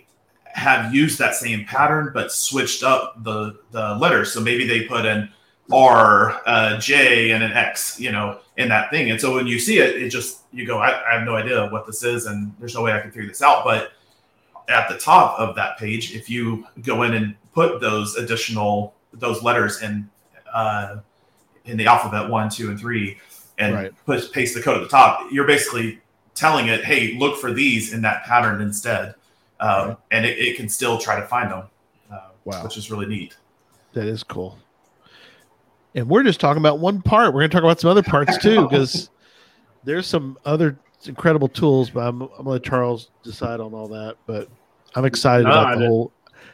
A: have used that same pattern but switched up the the letters so maybe they put an r uh, j and an x you know in that thing and so when you see it it just you go I, I have no idea what this is and there's no way i can figure this out but at the top of that page if you go in and put those additional those letters in uh, in the alphabet one two and three and
C: Right.
A: put paste the code at the top you're basically telling it, hey, look for these in that pattern instead. Um, and it, it can still try to find them, uh,
C: Wow.
A: which is really neat.
C: That is cool. And we're just talking about one part. We're going to talk about some other parts too, because there's some other incredible tools. But I'm, I'm going to let Charles decide on all that. But I'm excited
D: No,
C: about
D: I
C: the
D: didn't-
C: whole.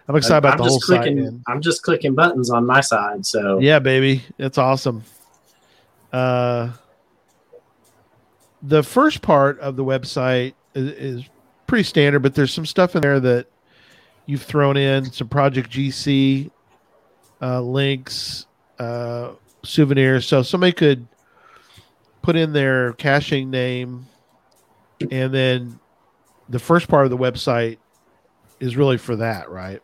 C: I'm excited about
D: I'm
C: the whole
D: clicking.
C: Man.
D: I'm just clicking buttons on my side. So
C: Yeah, baby, it's awesome. Uh, the first part of the website is, is pretty standard, but there's some stuff in there that you've thrown in some Project GC uh, links, uh, souvenirs. So somebody could put in their caching name, and then the first part of the website is really for that, right?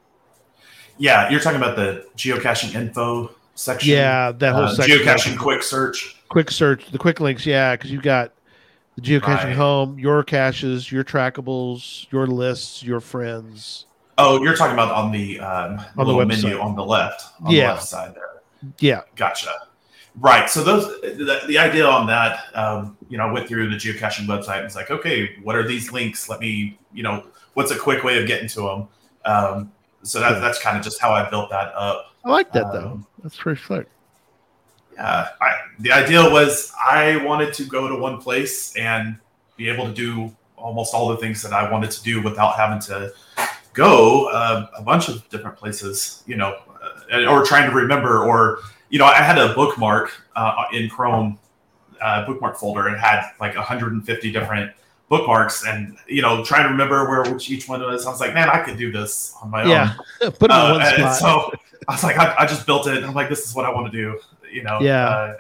A: Yeah, you're talking about the geocaching info section.
C: Yeah, that whole
A: uh,
C: section.
A: geocaching quick search.
C: quick search, the quick links, yeah, because you've got the geocaching
A: Right.
C: home, your caches, your trackables, your lists, your friends.
A: Oh, you're talking about on the um,
C: On the website.
A: menu on the left, on
C: Yeah.
A: the left side there.
C: Yeah,
A: Gotcha. Right. So those the, the idea on that, um, you know, I went through the geocaching website and was like, okay, what are these links? Let me, you know, what's a quick way of getting to them? Um, so that,
C: Sure.
A: that's kind of just how I built that up.
C: I like that though.
A: Um,
C: That's pretty slick.
A: Yeah, I, the idea was I wanted to go to one place and be able to do almost all the things that I wanted to do without having to go uh, a bunch of different places, you know, uh, or trying to remember. Or, you know, I had a bookmark uh, in Chrome uh, bookmark folder and had like 150 different bookmarks and, you know, trying to remember where which each one was. I was like, man, I could do this on my own.
C: Yeah, put it in
A: Uh,
C: one spot.
A: so I was like, I, I just built it. I'm like, this is what I want to do. You know,
C: Yeah.
A: uh,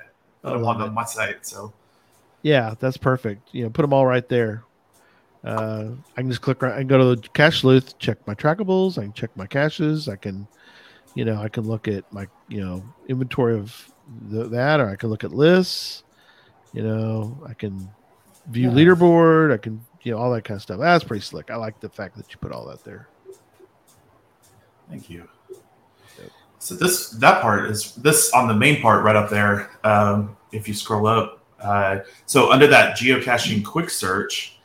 C: I
A: put them on the,
C: it.
A: my site. So
C: yeah, that's perfect. You know, put them all right there. Uh, I can just click. Right, I can go to the cache sleuth, check my trackables. I can check my caches. I can, you know, I can look at my, you know, inventory of the, that, or I can look at lists. You know, I can view
A: Yeah.
C: leaderboard. I can, you know, all that kind of stuff. That's pretty slick. I like the fact that you put all that there.
A: thank you. So this that part is this on the main part right up there. Um, if you scroll up, uh, so under that geocaching quick search.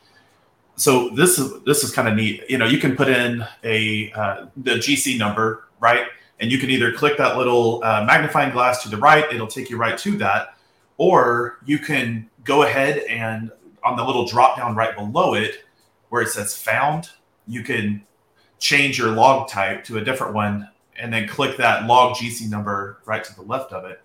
A: So this is this is kind of neat. You know, you can put in a uh, the GC number, right? And you can either click that little uh, magnifying glass to the right; it'll take you right to that, or you can go ahead and on the little drop down right below it, where it says "Found," you can change your log type to a different one and then click that log GC number right to the left of it.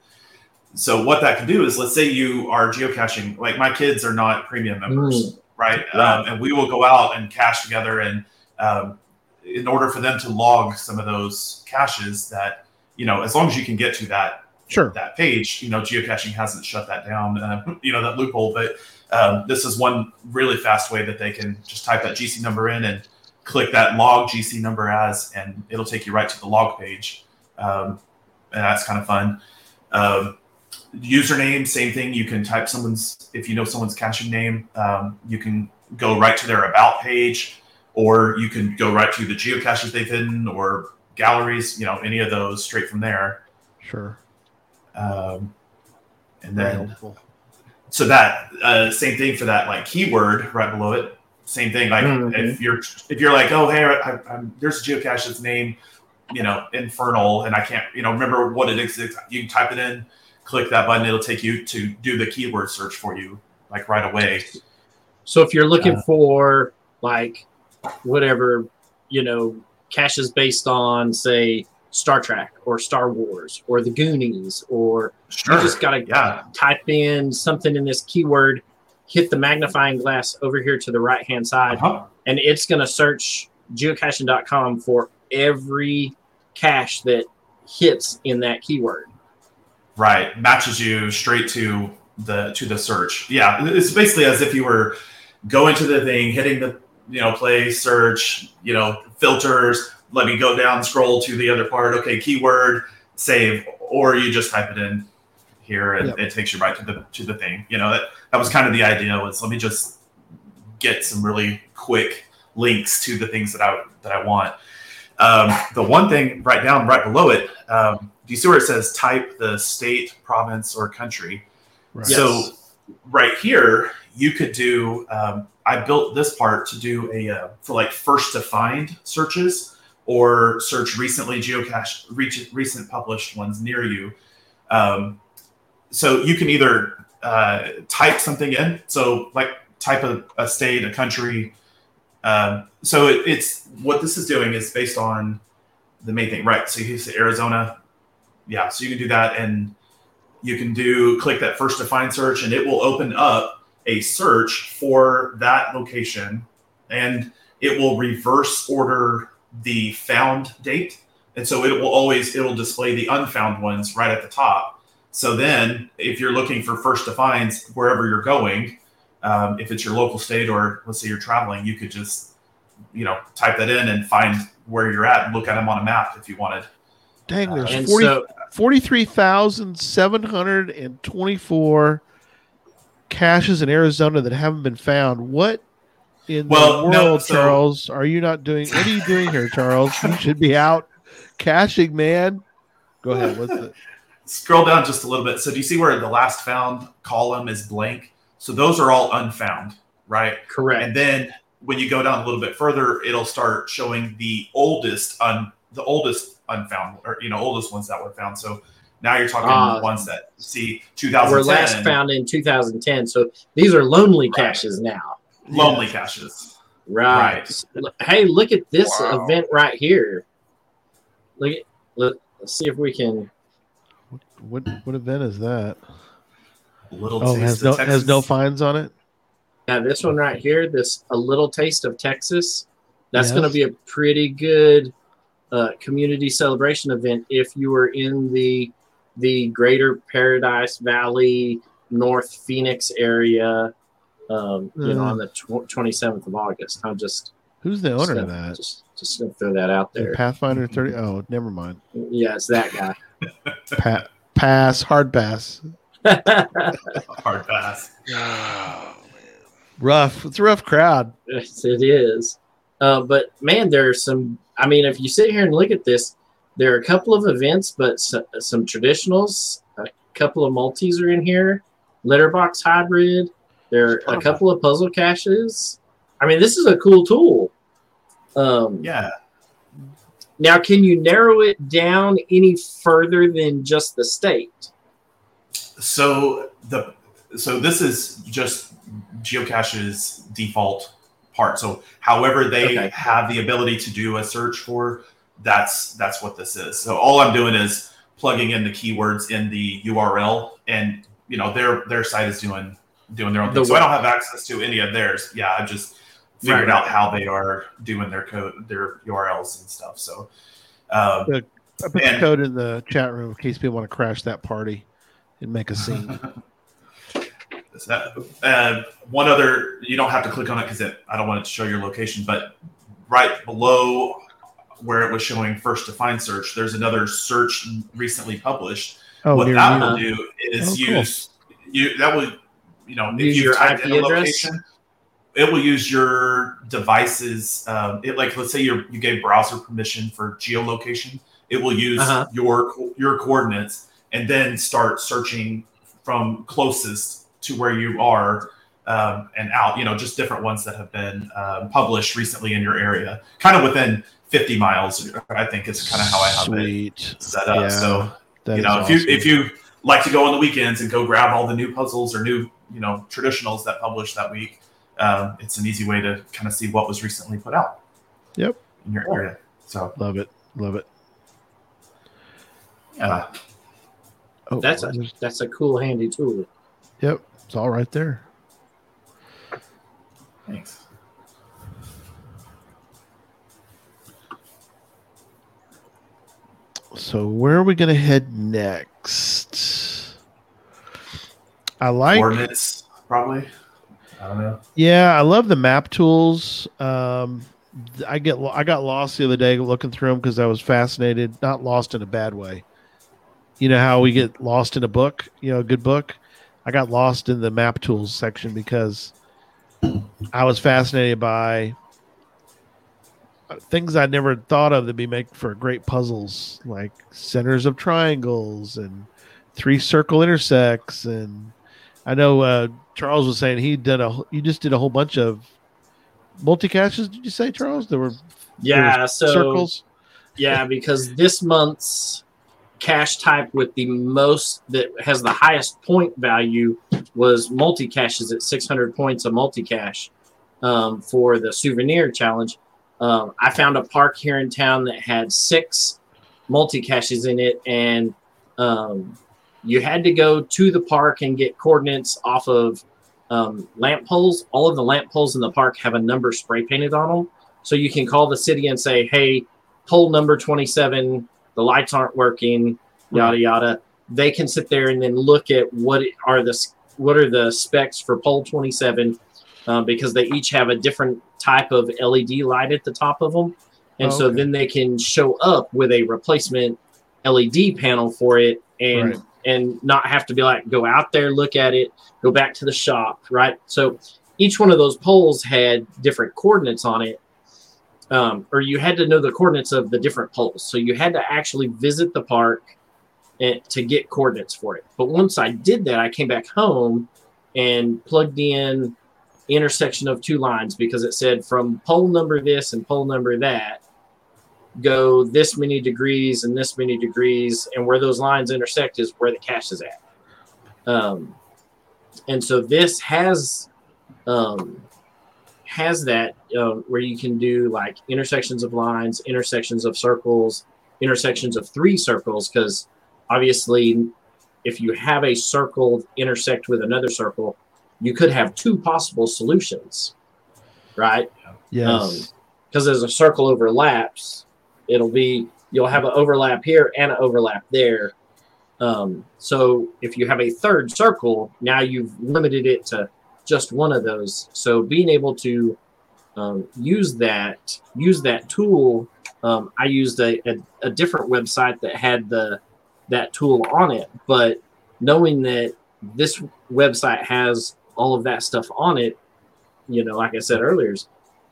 A: So what that can do is, let's say you are geocaching. Like my kids are not premium members,
D: Mm.
A: right?
D: Right.
A: Um, and we will go out and cache together. And um, in order for them to log some of those caches, that you know, as long as you can get to that
C: Sure.
A: that page, you know, geocaching hasn't shut that down, uh, you know, that loophole. But um, this is one really fast way that they can just type that GC number in and click that log GC number as, and it'll take you right to the log page. Um, and that's kind of fun. Um, username, same thing. You can type someone's, if you know someone's caching name, um, you can go right to their about page, or you can go right to the geocaches they've hidden or galleries, you know, any of those straight from there.
C: Sure.
A: Um, and then
C: helpful.
A: So that uh, same thing for that like keyword right below it. Same thing. Like
D: Mhm.
A: if you're if you're like, oh hey, I, I'm, there's a geocache that's named, you know, Infernal, and I can't you know remember what it is. You can type it in, click that button, it'll take you to do the keyword search for you like right away.
D: So if you're looking
A: Uh,
D: for like whatever, you know, caches based on say Star Trek or Star Wars or the Goonies or
A: Sure.
D: you just gotta
A: yeah.
D: type in something in this keyword, hit the magnifying glass over here to the right hand side,
A: Uh-huh.
D: and it's gonna search geocaching.com for every cache that hits in that keyword.
A: Right. Matches you straight to the to the search. Yeah. It's basically as if you were going to the thing, hitting the you know, play, search, you know, filters, let me go down, scroll to the other part, okay, keyword, save, or you just type it in here and
C: Yep.
A: it takes you right to the to the thing. You know, that that was kind of the idea was let me just get some really quick links to the things that I that I want. Um, the one thing right down right below it, um, do you see where it says type the state, province, or country?
C: Right.
D: Yes.
A: So right here, you could do. Um, I built this part to do a uh, for like first to find searches or search recently geocache recent published ones near you. Um, so you can either uh, type something in, so like type a, a state, a country. Um, so it, it's what this is doing is based on the main thing, right? So you say Arizona, yeah. So you can do that, and you can do click that first to find search, and it will open up a search for that location, and it will reverse order the found date, and so it will always it'll display the unfound ones right at the top. So then, if you're looking for first defines wherever you're going, um, if it's your local state or let's say you're traveling, you could just you know type that in and find where you're at and look at them on a map if you wanted.
C: Dang, there's
D: And
C: 40,
D: so
C: 43,724 caches in Arizona that haven't been found. What in
A: Well,
C: the
A: no,
C: world,
A: so-
C: Charles, are you not doing? What are you doing here, Charles? You should be out caching, man. Go ahead. What's the
A: Scroll down just a little bit. So do you see where the last found column is blank? So those are all unfound, right?
D: correct.
A: And then when you go down a little bit further, it'll start showing the oldest un the oldest unfound or you know oldest ones that were found. So now you're talking
D: Ah.
A: ones that see
D: Were
A: 2010
D: last found in 2010. So these are lonely
A: Right.
D: caches now.
A: Lonely caches.
D: Right. Look- Hey, look at this
E: Wow.
D: event right here. Look at look, let's see if we can
C: what? What event is that?
A: Little
C: Oh,
A: taste
C: has
A: of
C: no
A: Texas.
C: has no fines on it.
D: yeah, this one right here, this a little taste of Texas. That's
C: Yes.
D: going to be a pretty good uh, community celebration event if you are in the the Greater Paradise Valley, North Phoenix area. Um, you know, on the twenty seventh of August. I'm just
C: Who's the owner
D: just
C: of
D: gonna-
C: that?
D: Just just gonna throw that out there.
C: Pathfinder thirty. Oh, never mind.
D: Yeah, it's that guy.
C: Pa- pass. Hard pass.
A: hard pass.
E: Oh,
C: Rough. It's a rough crowd.
D: Yes, it is. Uh, but man, there's some. I mean, if you sit here and look at this, there are a couple of events, but some, some traditionals, a couple of multis are in here. Letterbox hybrid. There are a couple of puzzle caches. I mean, this is a cool tool. Um,
A: Yeah.
D: Now, can you narrow it down any further than just the state?
A: So the so this is just geocache's default part. So however they
D: Okay.
A: have the ability to do a search for, that's that's what this is. So all I'm doing is plugging in the keywords in the URL, and you know their their site is doing doing their own
D: The
A: thing. So I don't have access to any of theirs. Yeah, I just figured
D: Right,
A: out how they are doing their code, their URLs and stuff. So. Um,
C: I put the code in the chat room in case people want to crash that party and make a scene.
A: Uh, uh, one other, you don't have to click on it because I don't want it to show your location, but right below where it was showing first to find search, there's another search recently published.
C: Oh,
A: what
C: near
A: that
C: you.
A: will do is
C: Oh, cool.
A: use you. That will, you know,
D: Use
A: if you
D: your IP
A: a
D: address?
A: location, it will use your device's. Um, it like let's say you you gave browser permission for geolocation. It will use
D: Uh-huh.
A: your your coordinates and then start searching from closest to where you are um, and out. You know, just different ones that have been um, published recently in your area, kind of within 50 miles. I think is kind of how I have it set up.
C: Yeah,
A: so you know, if
C: awesome.
A: you if you like to go on the weekends and go grab all the new puzzles or new you know traditionals that published that week, um, it's an easy way to kind of see what was recently put out.
C: Yep.
A: In your area. So
C: love it, love it.
A: uh,
C: Oh,
D: That's a that's a cool handy tool.
C: yep. It's all right there.
A: thanks.
C: So where are we going to head next? I like
A: Coordinates probably. I don't know.
C: Yeah, I love the map tools. Um, I get I got lost the other day looking through them because I was fascinated. Not lost in a bad way. You know how we get lost in a book, you know, a good book. I got lost in the map tools section because I was fascinated by uh, things I never thought of that be make for great puzzles, like centers of triangles and three circle intersects. And I know uh, Charles was saying he did a you just did a whole bunch of multi caches. Did you say Charles? There were
D: Yeah, so
C: circles.
D: yeah, because this month's cache type with the most that has the highest point value was multi caches at 600 points a multi cache um, for the souvenir challenge. Um, I found a park here in town that had six multi caches in it, and um, you had to go to the park and get coordinates off of um, lamp poles. All of the lamp poles in the park have a number spray painted on them, so you can call the city and say, "Hey, pole number 27 the lights aren't working yada yada they can sit there and then look at what are the what are the specs for pole 27 um, because they each have a different type of led light at the top of them and
C: Oh,
D: so then they can show up with a replacement led panel for it and
C: Right.
D: And not have to be like go out there look at it go back to the shop right so each one of those poles had different coordinates on it um, or you had to know the coordinates of the different poles. So you had to actually visit the park and, to get coordinates for it. But once I did that, I came back home and plugged in intersection of two lines because it said from pole number this and pole number that go this many degrees and this many degrees and where those lines intersect is where the cache is at um, and so this has um, has that uh, where you can do like intersections of lines, intersections of circles, intersections of three circles. Because obviously, if you have a circle intersect with another circle, you could have two possible solutions, right?
C: Yes.
D: Because as a circle overlaps, it'll be you'll have an overlap here and an overlap there. Um, so if you have a third circle, now you've limited it to just one of those. So being able to um, use that use that tool, um, I used a, a, a different website that had the that tool on it, but knowing that this website has all of that stuff on it, you know, like I said earlier, is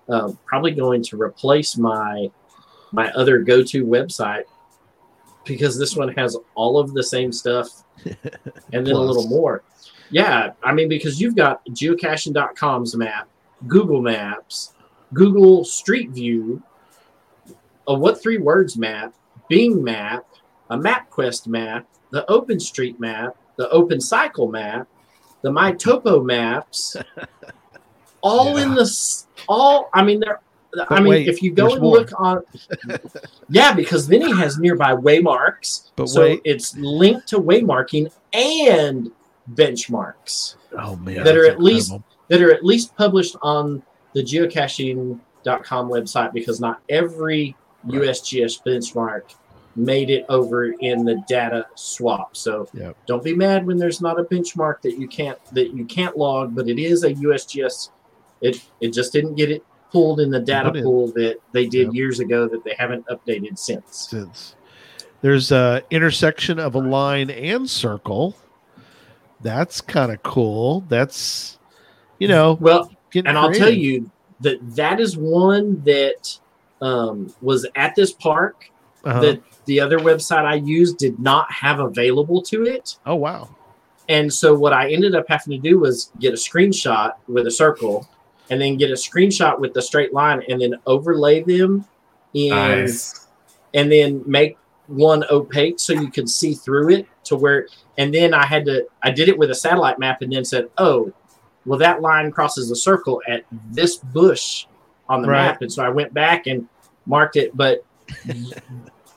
D: uh, probably going to replace my my other go-to website because this one has all of the same stuff and then a little more. Yeah, I mean because you've got geocaching.com's map, Google Maps, Google Street View, a what three words map, Bing map, a MapQuest map, the OpenStreet map, the OpenCycle map, the MyTopo maps, all
A: Yeah.
D: in the all. I mean, there. I mean,
C: wait,
D: if you go and
C: more.
D: look on, yeah, because then he has nearby waymarks.
C: But
D: so
C: wait.
D: it's linked to waymarking and benchmarks
C: Oh man,
D: That are at least- that are at least published on the geocaching.com website because not every
C: Right.
D: USGS benchmark made it over in the data swap. So
C: Yep.
D: don't be mad when there's not a benchmark that you can't that you can't log, but it is a USGS. It it just didn't get it pulled in the data pool that they did
C: Yep.
D: years ago that they haven't updated since.
C: since there's a intersection of a line and circle. That's kind of cool. That's you know,
D: Well, and I'll tell you that that is one that um, was at this park
C: Uh-huh.
D: that the other website I used did not have available to it.
C: oh wow,
D: And so what I ended up having to do was get a screenshot with a circle and then get a screenshot with the straight line and then overlay them in
A: Nice.
D: and then make one opaque so you could see through it to where and then I had to I did it with a satellite map and then said, "Oh, well that line crosses a circle at this bush on the
C: Right.
D: map." And so I went back and marked it, but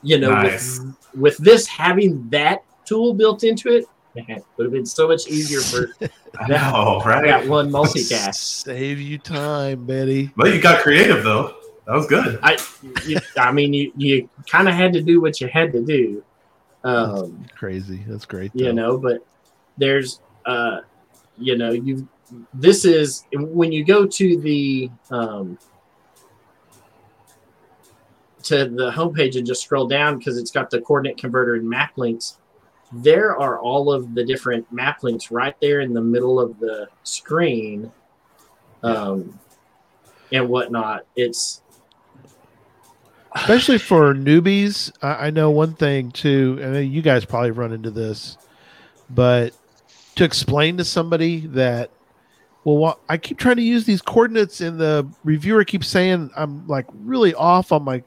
D: you know,
A: Nice.
D: with, with this having that tool built into it, it would have been so much easier for
A: I know, right?
D: that one multi cache.
C: Save you time, Betty.
A: But you got creative though. That was good.
D: I, you, I mean, you, you kind of had to do what you had to do. Um,
C: Crazy. That's great.
D: you know but there's uh you know you this is when you go to the um to the homepage and just scroll down because it's got the coordinate converter and map links there are all of the different map links right there in the middle of the screen um and whatnot it's
C: especially for newbies. I, I know one thing too, and you guys probably run into this, but to explain to somebody that, well, I keep trying to use these coordinates, and the reviewer keeps saying I'm like really off on my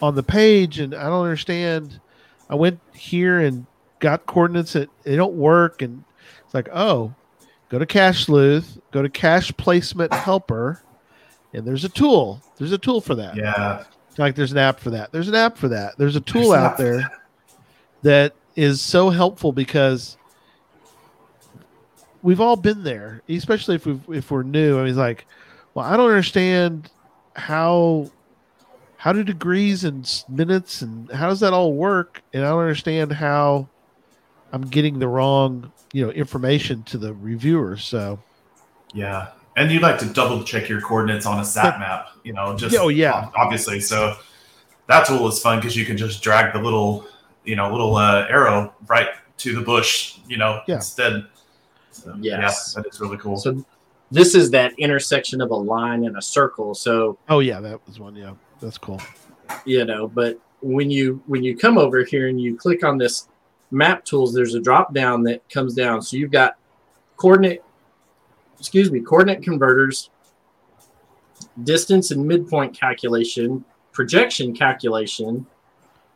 C: on the page, and I don't understand. I went here and got coordinates that they don't work, and it's like, oh, go to Cache Sleuth, go to Cache Placement Helper, and there's a tool. There's a tool for that.
A: Yeah.
C: Like there's an app for that. There's an app for that. There's a tool
A: There's
C: out there that is so helpful because we've all been there, especially if we if we're new. I mean, it's like, well, I don't understand how how do degrees and minutes and how does that all work? And I don't understand how I'm getting the wrong you know information to the reviewers. So
A: Yeah. And you like to double check your coordinates on a sat map, you know, just
C: Oh, yeah.
A: obviously. So that tool is fun because you can just drag the little, you know, little uh, arrow right to the bush, you know,
C: Yeah.
A: instead. So,
D: Yes.
A: Yeah, that is really cool.
D: so this is that intersection of a line and a circle so
C: oh yeah, that was one. Yeah, that's cool.
D: you know but when you when you come over here and you click on this map tools there's a drop down that comes down. So you've got coordinate excuse me coordinate converters distance and midpoint calculation projection calculation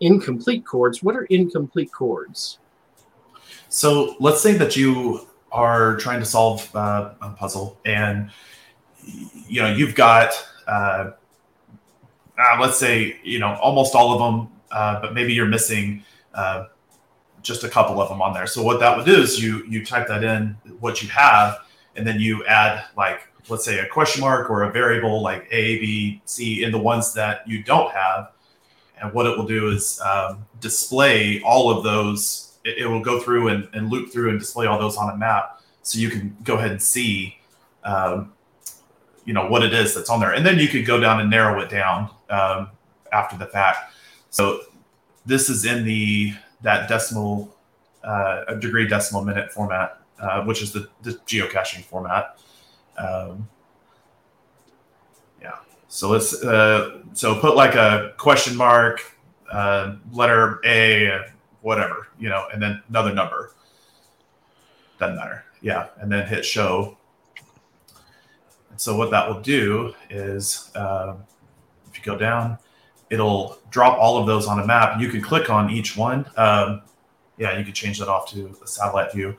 D: incomplete coords. What are incomplete coords?
A: So let's say that you are trying to solve uh, a puzzle, and you know you've got, uh, uh, let's say you know almost all of them, uh, but maybe you're missing uh, just a couple of them on there. So what that would do is you you type that in what you have, and then you add like let's say a question mark or a variable like A, B, C in the ones that you don't have, and what it will do is um, display all of those. It, it will go through and, and loop through and display all those on a map. So you can go ahead and see um, you know what it is that's on there. And then you could go down and narrow it down um, after the fact. So this is in the that decimal uh, a degree decimal minute format uh, which is the, the geocaching format um, yeah so let's uh, so put like a question mark uh, letter a whatever, you know, and then another number. Doesn't matter. Yeah. And then hit show. And so what that will do is um, if you go down, it'll drop all of those on a map. You can click on each one. Um, yeah, you could change that off to a satellite view.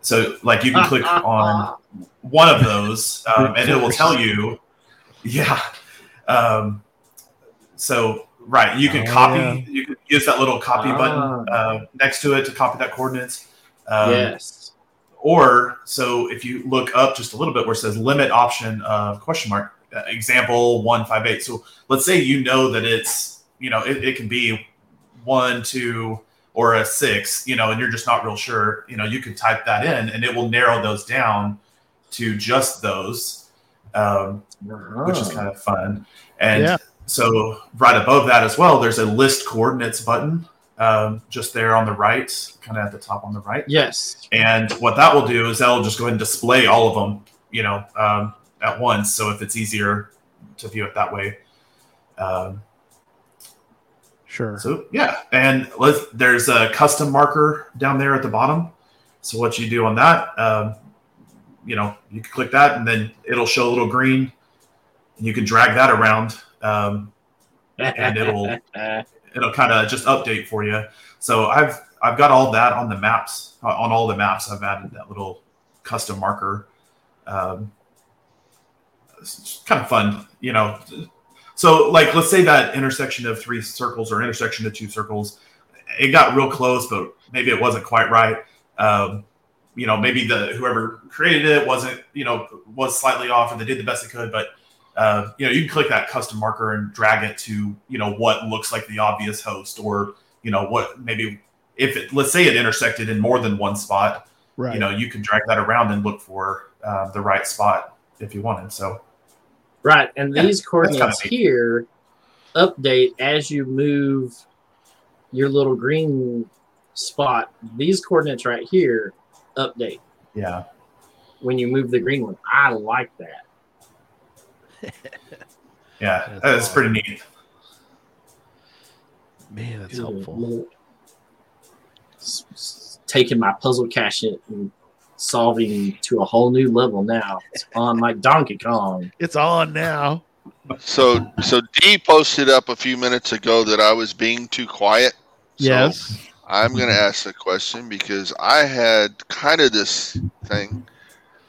A: So like you can click on one of those, um, and it will tell you, yeah. Um, so right, you can
C: Oh,
A: copy.
C: yeah.
A: You can use that little copy
D: Ah.
A: button uh, next to it to copy that coordinates. Um,
D: yes.
A: Or so if you look up just a little bit where it says limit option uh, question mark example one five eight. So let's say you know that it's you know it, it can be one two or a six you know and you're just not real sure you know you can type that in and it will narrow those down to just those um, which is kind of fun. And
C: Yeah.
A: so right above that as well, there's a list coordinates button um, just there on the right, kind of at the top on the right.
D: Yes.
A: And what that will do is that will just go ahead and display all of them, you know, um, at once. So if it's easier to view it that way. Um,
C: Sure.
A: so yeah, and let's, there's a custom marker down there at the bottom. So what you do on that, um, you know, you can click that, and then it'll show a little green. And you can drag that around, um, And it'll- it'll kind of just update for you. So I've I've got all that on the maps on all the maps. I've added that little custom marker. Um, it's kind of fun, you know. So like, let's say that intersection of three circles or intersection of two circles, it got real close, but maybe it wasn't quite right. Um, you know, maybe the whoever created it wasn't, you know, was slightly off, or they did the best they could, but uh, you know, you can click that custom marker and drag it to, you know, what looks like the obvious host, or you know, what maybe if it, let's say it intersected in more than one spot,
C: right.
A: you know, you can drag that around and look for uh, the right spot if you wanted. So
D: Right, and
A: Yeah,
D: these coordinates here update as you move your little green spot. These coordinates right here update
A: yeah,
D: when you move the green one. I like that.
A: yeah,
C: That's
A: that's
C: awesome.
A: pretty neat.
C: Man, that's helpful.
D: Little- s- s- Taking my puzzle cache and solving to a whole new level now. It's on like Donkey Kong.
C: It's on now.
E: So so D posted up a few minutes ago that I was being too quiet. So
C: Yes.
E: I'm going to ask the question because I had kind of this thing.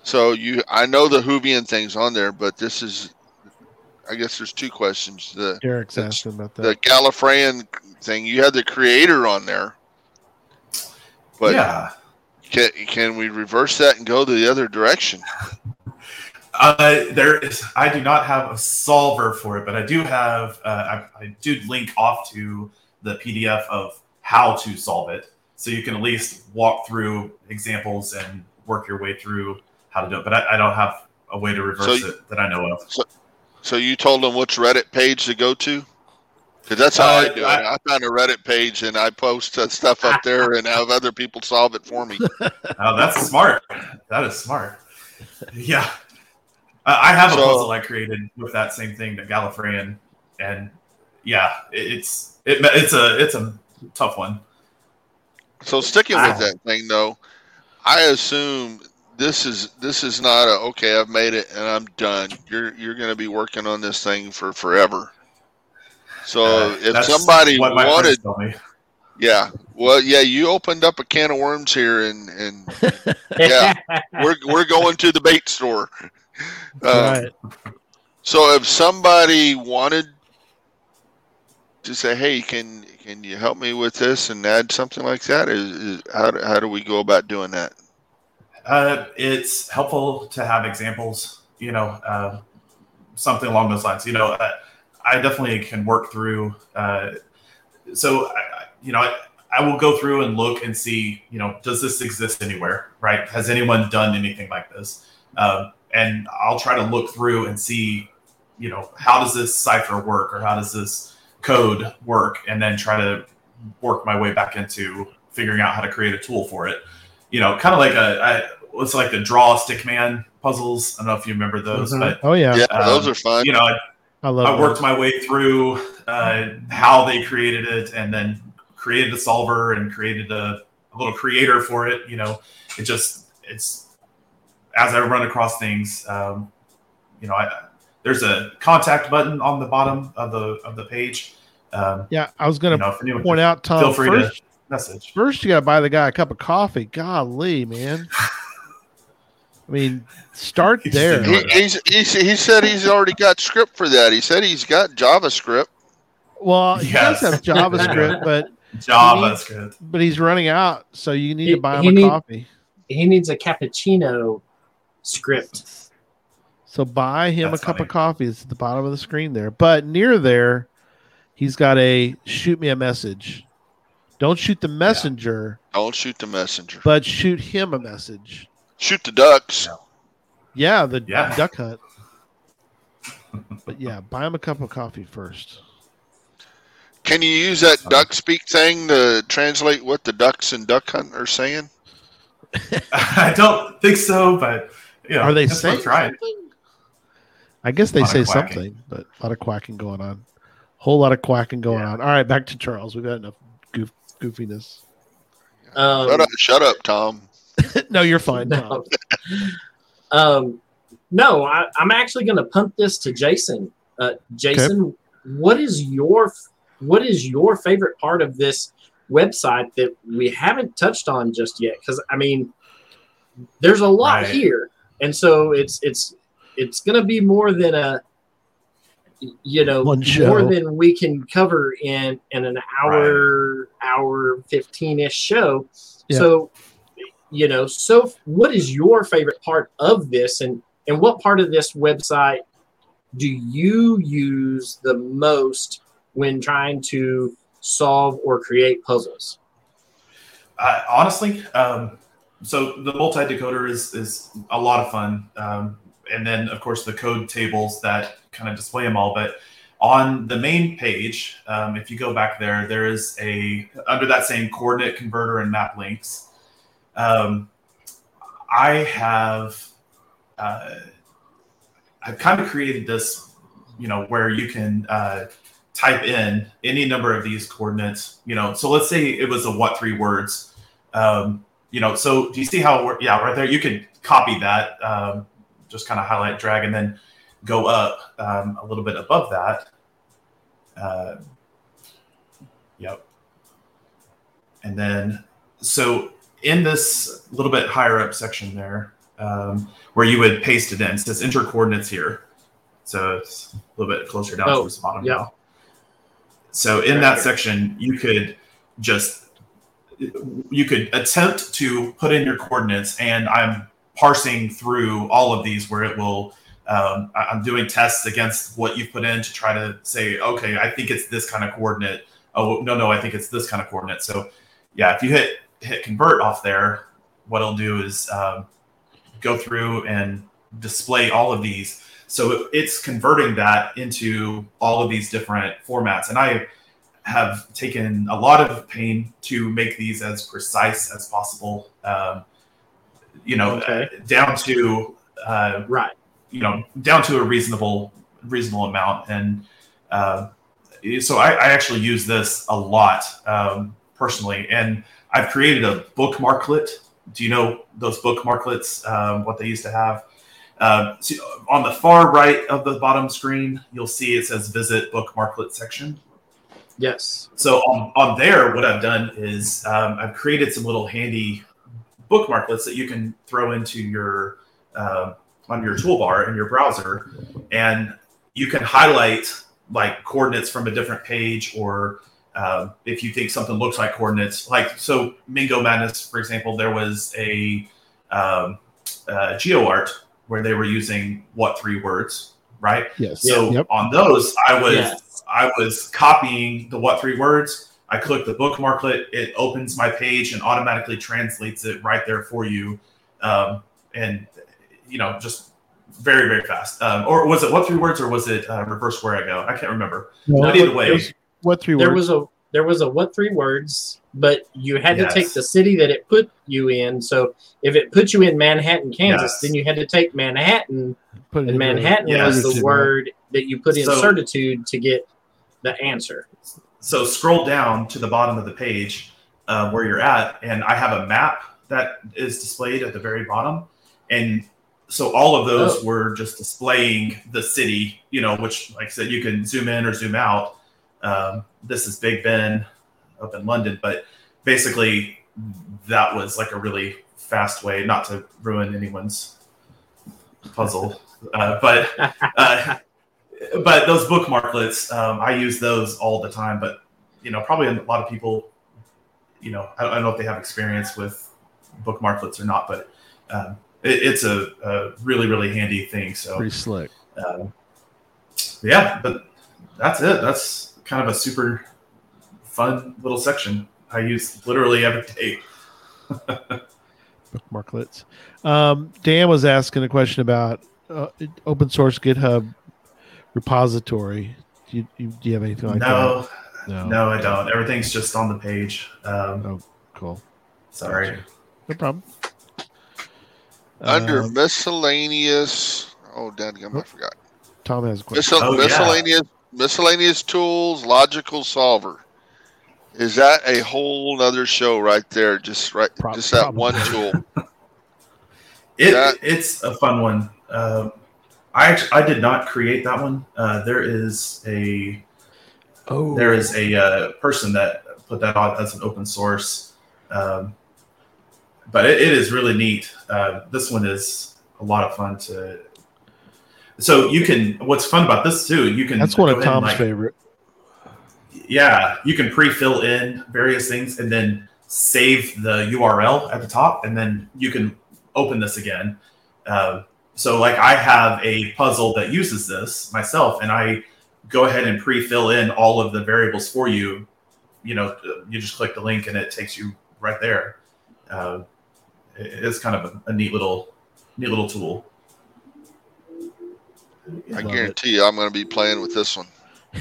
E: So you, I know the Hoovian thing's on there, but this is, I guess there's two questions. The
C: Derek's
E: That's-
C: asking about that.
E: the Gallifreyan thing, you had the creator on there, but
A: yeah,
E: can can we reverse that and go the other direction?
A: uh, there is. I do not have a solver for it, but I do have. Uh, I, I do link off to the PDF of how to solve it, so you can at least walk through examples and work your way through how to do it. But I, I don't have a way to reverse
E: So-
A: it that I know of.
E: So you told them which Reddit page to go to? Because that's how I
A: Uh,
E: do it.
A: I-
E: I found a Reddit page and I post uh, stuff up there and have other people solve it for me.
A: Oh, that's smart. That is smart. Yeah. Uh, I have a puzzle I created with that same thing, the Gallifreyan, and yeah, it, it's it, it's a it's a tough one.
E: So sticking with
A: Wow.
E: that thing though, I assume this is this is not a okay. I've made it and I'm done. You're you're going to be working on this thing for forever. So
A: Uh,
E: if
A: that's
E: somebody
A: what my
E: wanted,
A: friends me.
E: yeah, well, yeah, you opened up a can of worms here, and and Yeah. we're we're going to the bait store. Uh,
C: right.
E: So if somebody wanted to say, "Hey, can can you help me with this and add something like that?" Is, is how do, how do we go about doing that?
A: Uh, it's helpful to have examples, you know, uh, something along those lines. You know, uh, I definitely can work through. Uh, so, I, I- you know, I, I will go through and look and see, you know, does this exist anywhere, right? Has anyone done anything like this? Um, and I'll try to look through and see, you know, how does this cipher work or how does this code work? And then try to work my way back into figuring out how to create a tool for it. You know, kind of like a, I, it's like the draw stick man puzzles. I don't know if you remember those,
D: Mhm.
A: but
C: Oh yeah.
E: Yeah,
A: Um,
E: those are fun.
A: you know, I,
C: love.
A: I worked
C: those.
A: my way through uh, how they created it and then created a solver and created a, a little creator for it. You know, it just, it's as I run across things, um, you know, I, there's a contact button on the bottom of the, of the page. Um,
C: Yeah, I was going
A: you
C: to
A: know,
C: point out, Tom.
A: feel free
C: first,
A: to message.
C: first you got to buy the guy a cup of coffee. Golly, man. I mean, start
A: He
C: there.
E: He, he's, he's, he said he's already got script for that. He said he's got JavaScript.
C: Well, he
A: Yes.
C: does have JavaScript, but
A: JavaScript.
C: but he's running out, so you need
D: He-
C: to buy
D: he
C: him a
D: need-
C: coffee.
D: He needs a cappuccino script.
C: So buy him
A: That's
C: a cup of coffee. It's at the bottom of the screen there. But near there, he's got a shoot me a message. Don't shoot the messenger,
E: Don't shoot the messenger.
C: but shoot him a message.
E: Shoot the ducks.
C: Yeah, the
A: Yeah.
C: duck hunt. but yeah, buy him a cup of coffee first.
E: Can you use that duck speak thing to translate what the ducks and duck hunt are saying?
A: I don't think so, but yeah,
C: Are they saying
A: worth trying.
C: something? I guess they say something, but a lot of quacking going on. Whole lot of quacking going
A: Yeah.
C: on. All right, back to Charles. We've got enough goof, goofiness.
D: Um,
E: shut up, shut up, Tom.
C: no, you're fine.
D: No. Um, no, I, I'm actually going to punt this to Jason. Uh, Jason, what is your what is your favorite part of this website that we haven't touched on just yet? Because I mean, there's a lot
A: Right.
D: here, and so it's it's it's going to be more than a you know
C: One
D: more than we can cover in in an hour hour 15 ish show.
C: Yeah.
D: So you know so what is your favorite part of this and and what part of this website do you use the most when trying to solve or create puzzles
A: Uh, honestly, um, so the multi decoder is is a lot of fun, um, and then of course the code tables that kind of display them all. But on the main page, um, if you go back there, there is a under that same coordinate converter and map links. Um, I have uh, I've kind of created this, you know, where you can uh, type in any number of these coordinates. You know, so let's say it was a what three words. Um, you know, so do you see how? Yeah, right there. You could copy that. Um, just kind of highlight, drag, and then go up um, a little bit above that. Uh, yep. And then, so in this little bit higher up section there, um, where you would paste it in, it says enter coordinates here. So it's a little bit closer down
D: Oh,
A: towards the bottom
D: yeah.
A: now. So in
D: Right
A: that
D: here.
A: section, you could just you could attempt to put in your coordinates, and I'm parsing through all of these where it will. Um, I'm doing tests against what you've put in to try to say, okay, I think it's this kind of coordinate. Oh no, no, I think it's this kind of coordinate. So yeah, if you hit hit convert off there, what it'll do is um, go through and display all of these. So it's converting that into all of these different formats, and I have taken a lot of pain to make these as precise as possible. Um, you know,
D: Okay.
A: down to uh,
D: right
A: you know down to a reasonable reasonable amount and uh, so I, I actually use this a lot um, personally and i've created a bookmarklet. Do you know those bookmarklets um, what they used to have? Uh, so on the far right of the bottom screen you'll see it says visit bookmarklet section.
D: Yes.
A: So on, on there, what I've done is um, I've created some little handy bookmarklets that you can throw into your uh, on your toolbar in your browser, and you can highlight like coordinates from a different page, or um, if you think something looks like coordinates, like so Mingo Madness, for example, there was a um, uh, GeoArt where they were using what three words, right?
C: Yes.
A: So
C: Yep.
A: on those, I was
D: Yes.
A: I was copying the what three words. I click the bookmarklet, it opens my page and automatically translates it right there for you, um, and you know just very very fast. Um, or was it what three words or was it uh, reverse Wherigo? I can't remember.
C: No,
A: But either way,
D: there's-
C: what three
D: there
C: words?
D: There was a there was a what three words but you had
A: Yes.
D: to take the city that it put you in so if it put you in manhattan kansas
A: Yes.
D: then you had to take manhattan
C: Put
D: and
C: in
D: manhattan
A: Yes.
D: was the word that you put in
A: So-
D: certitude to get the answer
A: so scroll down to the bottom of the page uh, where you're at, and I have a map that is displayed at the very bottom, and so all of those
D: Oh.
A: were just displaying the city, you know, which, like I said, you can zoom in or zoom out. Um, this is Big Ben up in London, but basically that was like a really fast way, not to ruin anyone's puzzle, uh, but uh, but those bookmarklets, um, I use those all the time. But you know, probably a lot of people, you know, I, I don't know if they have experience with bookmarklets or not, but um, it, it's a, a, really really handy thing. So
C: pretty slick.
A: Um, yeah, but that's it. That's kind of a super fun little section. I use literally every day.
C: Bookmarklets. Um, Dan was asking a question about uh, open source GitHub repository. Do you, do you have anything like
A: no,
C: that?
A: No, no, I don't. Everything's just on the page. Um,
C: oh, cool.
A: Sorry.
C: Gotcha. No problem.
E: Under
C: Um,
E: miscellaneous, oh, dadgum, I
C: Oh.
E: forgot.
C: Tom has a question.
E: Miscel-
A: Oh, yeah.
E: Miscellaneous, miscellaneous tools, logical solver. Is that a whole other show right there? Just right,
C: Prob-
E: just that one tool.
A: It,
E: That-
A: it's a fun one. Um, I actually, I did not create that one. Uh, there is a
C: Oh,
A: there is a uh, person that put that on as an open source, um, but it, it is really neat. Uh, this one is a lot of fun to. So you can. What's fun about this too? You can.
C: that's one of Tom's
A: like,
C: favorite.
A: Yeah, you can pre-fill in various things and then save the URL at the top, and then you can open this again. Um, so, like, I have a puzzle that uses this myself, and I go ahead and pre-fill in all of the variables for you. You know, you just click the link, and it takes you right there. Uh, it's kind of a, a neat little, neat little tool.
E: I
C: Love
E: guarantee you, I'm going to be playing with this one.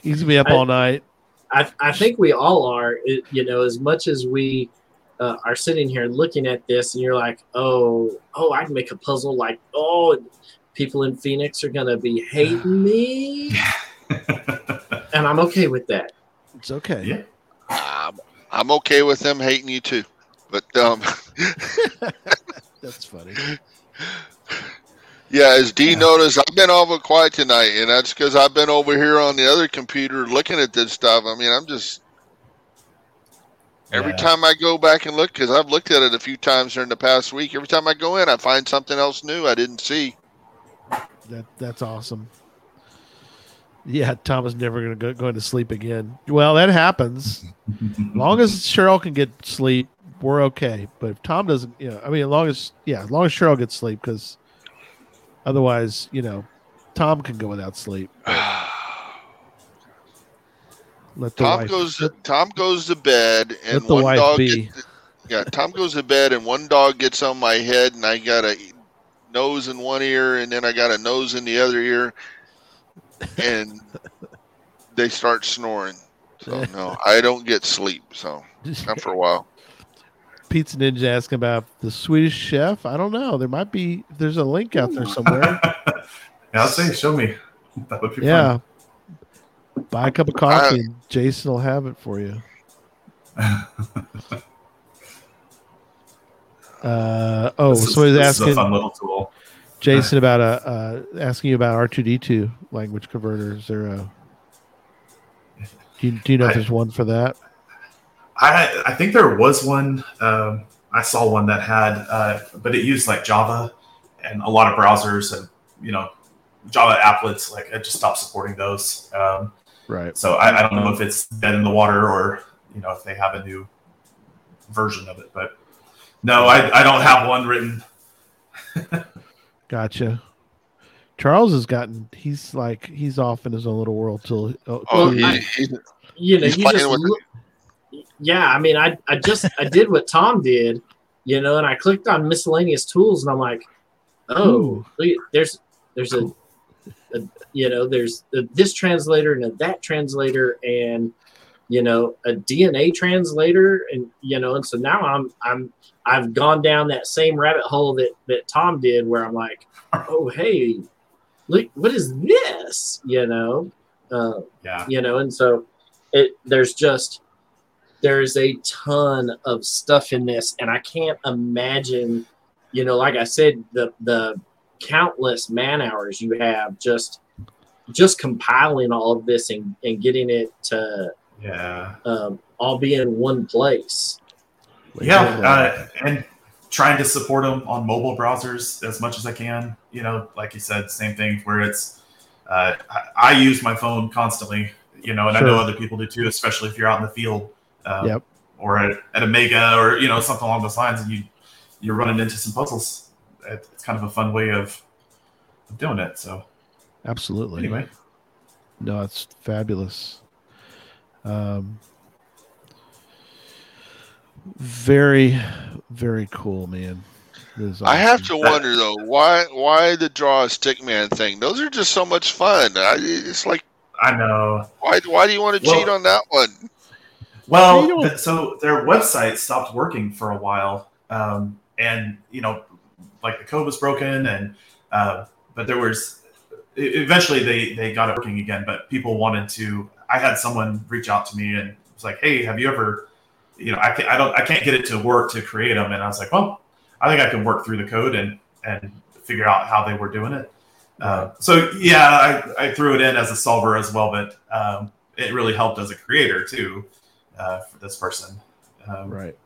C: He's gonna be up
D: I-
C: all night.
D: I think we all are. You know, as much as we uh, are sitting here looking at this, and you're like, "Oh, oh, I can make a puzzle." Like, oh, people in Phoenix are gonna be hating me, and I'm okay with that.
C: It's okay.
A: Yeah.
E: I'm, I'm okay with them hating you too, but um,
C: That's funny.
E: Yeah, as D
A: Yeah.
E: noticed, I've been awful quiet tonight, and that's because I've been over here on the other computer looking at this stuff. I mean, I'm just every
A: Yeah.
E: time I go back and look because I've looked at it a few times during the past week. Every time I go in, I find something else new I didn't see.
C: That that's awesome. Yeah, Tom is never gonna go going to sleep again. Well, that happens. As long as Cheryl can get sleep, we're okay. But if Tom doesn't, you know, I mean, as long as yeah, as long as Cheryl gets sleep, because otherwise, you know, Tom can go without sleep. Let
E: Tom
C: wife,
E: goes.
C: let-
E: Tom goes to bed, and one dog. yeah, Tom goes to bed, and one dog gets on my head, and I got a nose in one ear, and then I got a nose in the other ear, and they start snoring. So no, I don't get sleep. So not for a while.
C: Pizza Ninja asking about the Swedish chef. I don't know. There might be. There's a link out there somewhere.
A: yeah, I'll say, show me. That would be fun.
C: yeah. Buy a cup of coffee, and Jason will have it for you. Uh, oh,
A: This is-
C: somebody's
A: is a
C: asking
A: fun little tool.
C: Jason about a uh, asking you about R two D two language converter. Is there a do you, do you know if there's one for that?
A: I I think there was one. Um, I saw one that had, uh, but it used like Java, and a lot of browsers and you know Java applets like it just stopped supporting those. Um,
C: Right.
A: so I, I don't know if it's dead in the water or you know if they have a new version of it. But no, I, I don't have one written.
C: Gotcha. Charles has gotten. He's like he's off in his own little world till.
E: Oh,
C: till
E: he,
D: I-
E: he,
D: You know,
E: He's
D: you
E: playing
D: just
E: with
D: look, yeah. I mean, I I just I did what Tom did, you know, and I clicked on miscellaneous tools, and I'm like, oh,
C: Ooh.
D: look there's there's a, a you know there's a, this translator and a that translator and you know a DNA translator and you know and so now I'm I'm I've gone down that same rabbit hole that that Tom did where I'm like oh hey look what is this you know uh,
A: Yeah.
D: you know and so it there's just there's a ton of stuff in this and I can't imagine you know like I said the the countless man hours you have just just compiling all of this and, and getting it to
A: Yeah.
D: um, all be in one place.
A: Yeah, uh, and trying to support them on mobile browsers as much as I can. You know, like you said, same thing where it's. Uh, I, I use my phone constantly, you know, and
C: Sure.
A: I know other people do too, especially if you're out in the field. Uh,
C: Yep.
A: Or at, at a mega or you know something along those lines, and you you're running into some puzzles. It's kind of a fun way of, of doing it. So
C: Absolutely.
A: anyway,
C: No, it's fabulous. Um, very, very cool, man. This is
E: I have to wonder though, why why the draw a stickman thing? Those are just so much fun. I, it's like
A: I know.
E: why why do you want to
A: Well-
E: cheat on that one?
A: Well, th- so their website stopped working for a while, um, and you know, like the code was broken, and uh, but there was eventually they they got it working again. But people wanted to. I had someone reach out to me and was like, "Hey, have you ever, you know, I can't, I don't I can't get it to work to create them," and I was like, "Well, I think I can work through the code and and figure out how they were doing it." Uh, so yeah, I, I threw it in as a solver as well, but um, it really helped as a creator too uh, for this person. Um,
C: Right.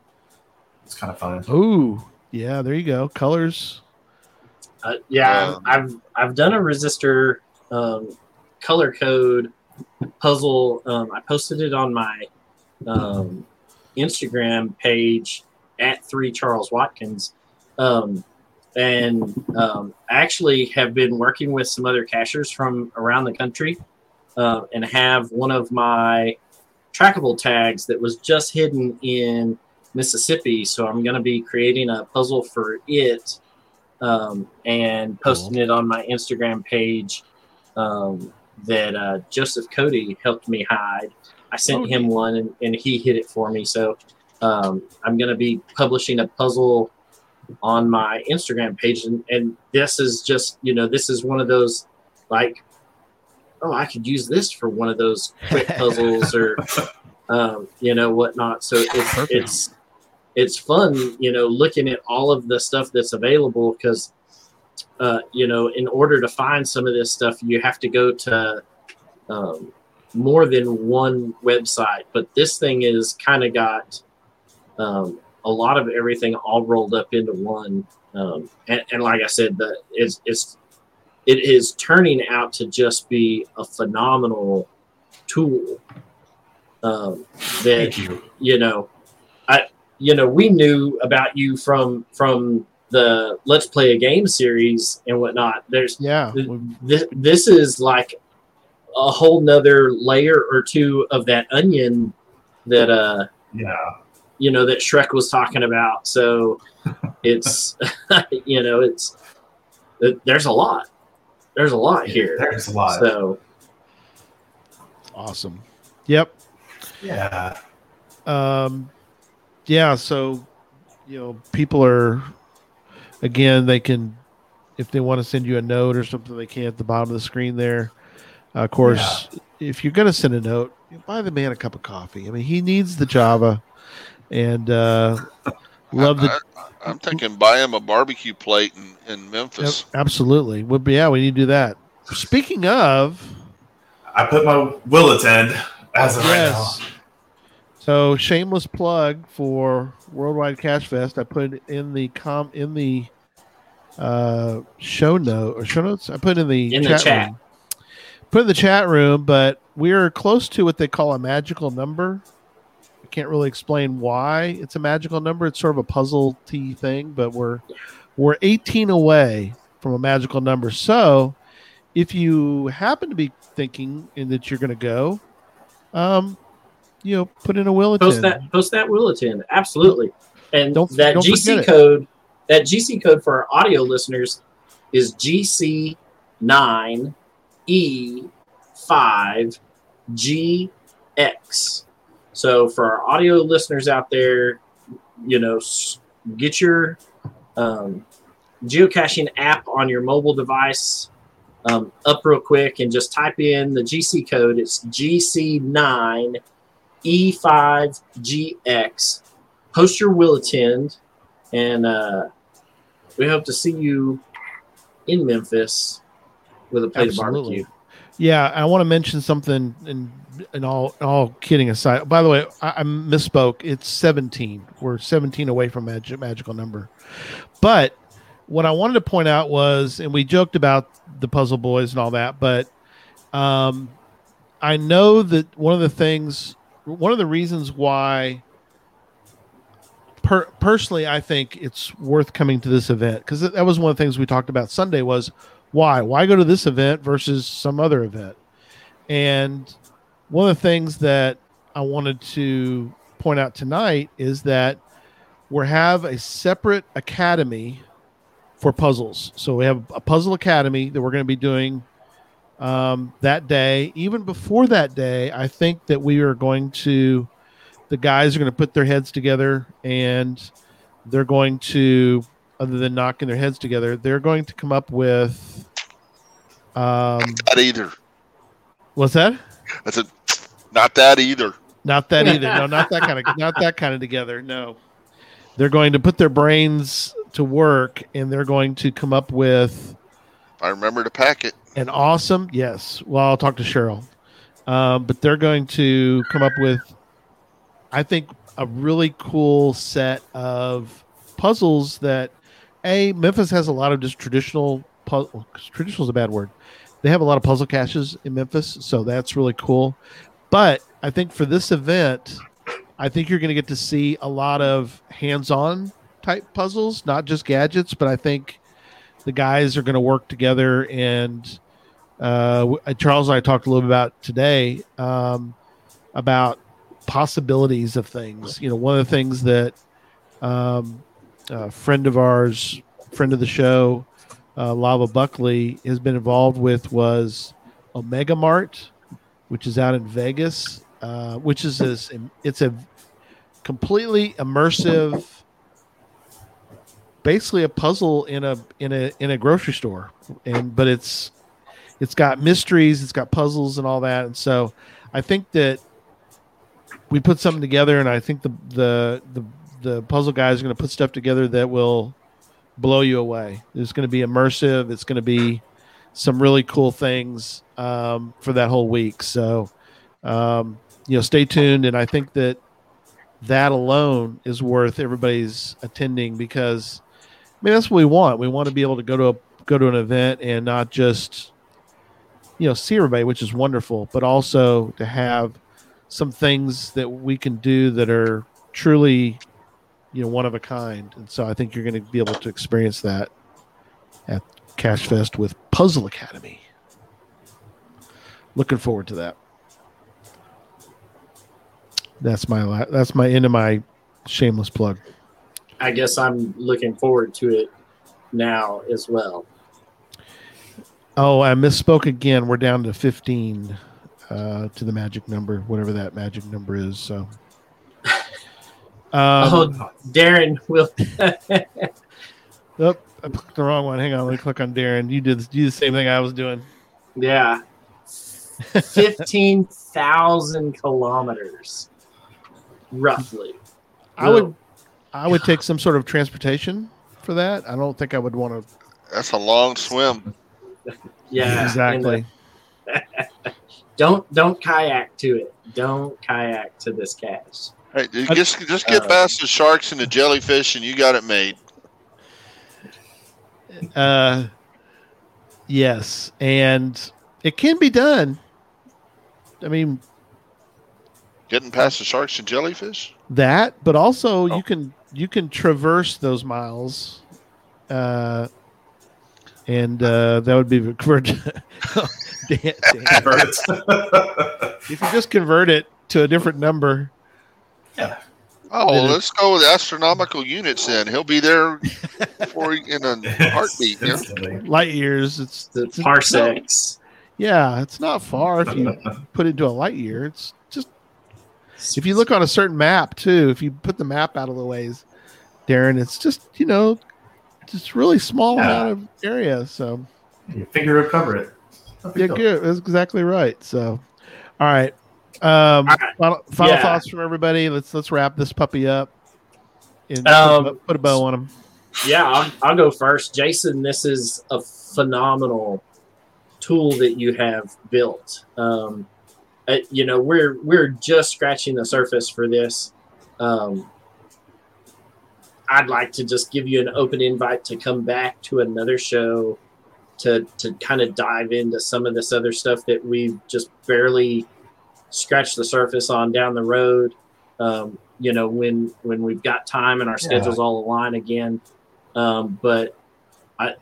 A: It's kind of fun.
C: Ooh, yeah. There you go. Colors.
D: Uh, yeah,
E: Um,
D: I've I've done a resistor um, color code puzzle. Um, I posted it on my um, Instagram page at three Charles Watkins, um, and um, actually have been working with some other cachers from around the country, uh, and have one of my trackable tags that was just hidden in Mississippi. So I'm going to be creating a puzzle for it um, and posting it on my Instagram page um, that uh, Joseph Cody helped me hide. I sent
C: Oh,
D: him one and, and he hid it for me. So um, I'm going to be publishing a puzzle on my Instagram page. And, and this is just, you know, this is one of those like, oh, I could use this for one of those quick puzzles or, um, you know, whatnot. So it's,
C: Perfect.
D: it's, it's fun, you know, looking at all of the stuff that's available because, uh, you know, in order to find some of this stuff, you have to go to um, more than one website. But this thing is kind of got um, a lot of everything all rolled up into one. Um, and, and like I said, the it's, it's it is turning out to just be a phenomenal tool. Um, that
A: Thank you.
D: you know, I you know we knew about you from from the Let's Play a Game series and whatnot. There's
C: Yeah.
D: Th- this, this is like a whole nother layer or two of that onion that uh
A: Yeah.
D: you know that Shrek was talking about. So it's you know it's it, there's a lot. There's a lot here.
A: There's a lot.
D: So
C: Awesome. Yep.
A: yeah.
C: Um, yeah. So, you know, people are, again, they can, if they want to send you a note or something, they can at the bottom of the screen there. Uh, of course, if you're going to send a note, buy the man a cup of coffee. I mean, he needs the Java, and uh, love the
E: I, am thinking buy him a barbecue plate in, in
C: Yep,
E: Memphis.
C: absolutely. Would be yeah, we need to do that. Speaking of,
A: I put my will attend as of right
C: yes. So shameless plug for Worldwide Cache Fest. I put in the com in the uh, show note or show notes. I put in the
D: In the
C: chat,
D: chat.
C: room. Put it in the chat room, but we're close to what they call a magical number. Can't really explain why it's a magical number. It's sort of a puzzle t thing, but we're we're 18 away from a magical number. So if you happen to be thinking and that you're going to go, um, you know, put in a will
D: post that post that will attend absolutely. And
C: Don't-
D: that
C: don't
D: gc code that gc code for our audio listeners is gc9e5gx so for our audio listeners out there you know get your um, geocaching app on your mobile device um, up real quick and just type in the gc code it's gc9 E5GX. Post your will attend, and uh, we hope to see you in Memphis with a plate
C: Absolutely.
D: of barbecue.
C: Yeah, I want to mention something, and and all all kidding aside. By the way, I, I misspoke. It's seventeen. We're seventeen away from magic magical number. But what I wanted to point out was, and we joked about the Puzzle Boys and all that, but um, I know that one of the things, one of the reasons why. Per, personally, I think it's worth coming to this event because that was one of the things we talked about Sunday was why why go to this event versus some other event and one of the things that i wanted to point out tonight is that we have a separate academy for puzzles so we have a puzzle academy that we're going to be doing um, that day even before that day i think that we are going to the guys are going to put their heads together and they're going to other than knocking their heads together, they're going to come up with. Um,
E: Not either.
C: what's that?
E: That's a not that either.
C: Not that either. No, not that kind of. Not that kind of together. No, they're going to put their brains to work, and they're going to come up with
E: I remember to pack it.
C: an awesome. Yes. Well, I'll talk to Cheryl, um, but they're going to come up with, I think, a really cool set of puzzles that a Memphis has a lot of just traditional puzzle. Traditional is a bad word. They have a lot of puzzle caches in Memphis, so that's really cool. But I think for this event, I think you're going to get to see a lot of hands-on type puzzles, not just gadgets. But I think the guys are going to work together, and uh, Charles and I talked a little bit about today um, about possibilities of things. You know, one of the things that um, a friend of ours, friend of the show, uh, Lava Buckley, has been involved with was Omega Mart, which is out in Vegas, uh, which is this, it's a completely immersive, basically a puzzle in a in a in a grocery store, and but it's it's got mysteries, it's got puzzles and all that, and so I think that we put something together, and I think the the the the puzzle guys are going to put stuff together that will blow you away. It's going to be immersive. It's going to be some really cool things um, for that whole week. So, um, you know, stay tuned. And I think that that alone is worth everybody's attending because, I mean, that's what we want. We want to be able to go to a go to an event and not just, you know, see everybody, which is wonderful, but also to have some things that we can do that are truly you know one of a kind and so i think you're going to be able to experience that at cache fest with puzzle academy. Looking forward to that. That's my la- that's my end of my shameless plug.
D: I guess I'm looking forward to it now as well.
C: oh i misspoke again. We're down to 15 uh, to the magic number whatever that magic number is so. Um,
D: oh, Darren will.
C: oh, I clicked the wrong one. Hang on, let me click on Darren. You did you did the same thing I was doing.
D: yeah, fifteen thousand kilometers, roughly.
C: I would I would take some sort of transportation for that. I don't think I would want to
E: That's a long swim.
D: Yeah,
C: exactly.
D: uh, don't don't kayak to it. Don't kayak to this cache.
E: Hey, dude, just just get
D: Uh,
E: past the sharks and the jellyfish, and you got it made.
C: Uh, yes, and it can be done. I mean
E: Getting past the sharks and jellyfish.
C: that, but also
E: Oh.
C: you can you can traverse those miles, uh, and uh, that would be convert. Dan- Dan.
A: Birds.
C: if you just convert it to a different number,
A: yeah.
E: Oh, well, let's go with astronomical units then. He'll be there for in a heartbeat. Yeah.
C: Light years. It's,
D: The
C: it's
D: parsecs.
C: yeah, it's not far if you put it into a light year. It's just if you look on a certain map too. If you put the map out of the ways, Darren, it's just you know, just really small
A: Yeah.
C: amount of area. So
A: Your finger will cover it.
C: Yeah,
A: deal.
C: good. That's exactly right. So, all right. Um,
D: right.
C: final, final
D: Yeah.
C: thoughts from everybody. Let's let's wrap this puppy up and
D: Um,
C: put, a, put a bow on him.
D: Yeah, I'll, I'll go first. Jason, this is a phenomenal tool that you have built. Um, uh, you know, we're we're just scratching the surface for this. Um, I'd like to just give you an open invite to come back to another show to to kind of dive into some of this other stuff that we've just barely scratched the surface on down the road. Um, you know, when when we've got time and our
A: Yeah.
D: schedules all align again. Um, but I,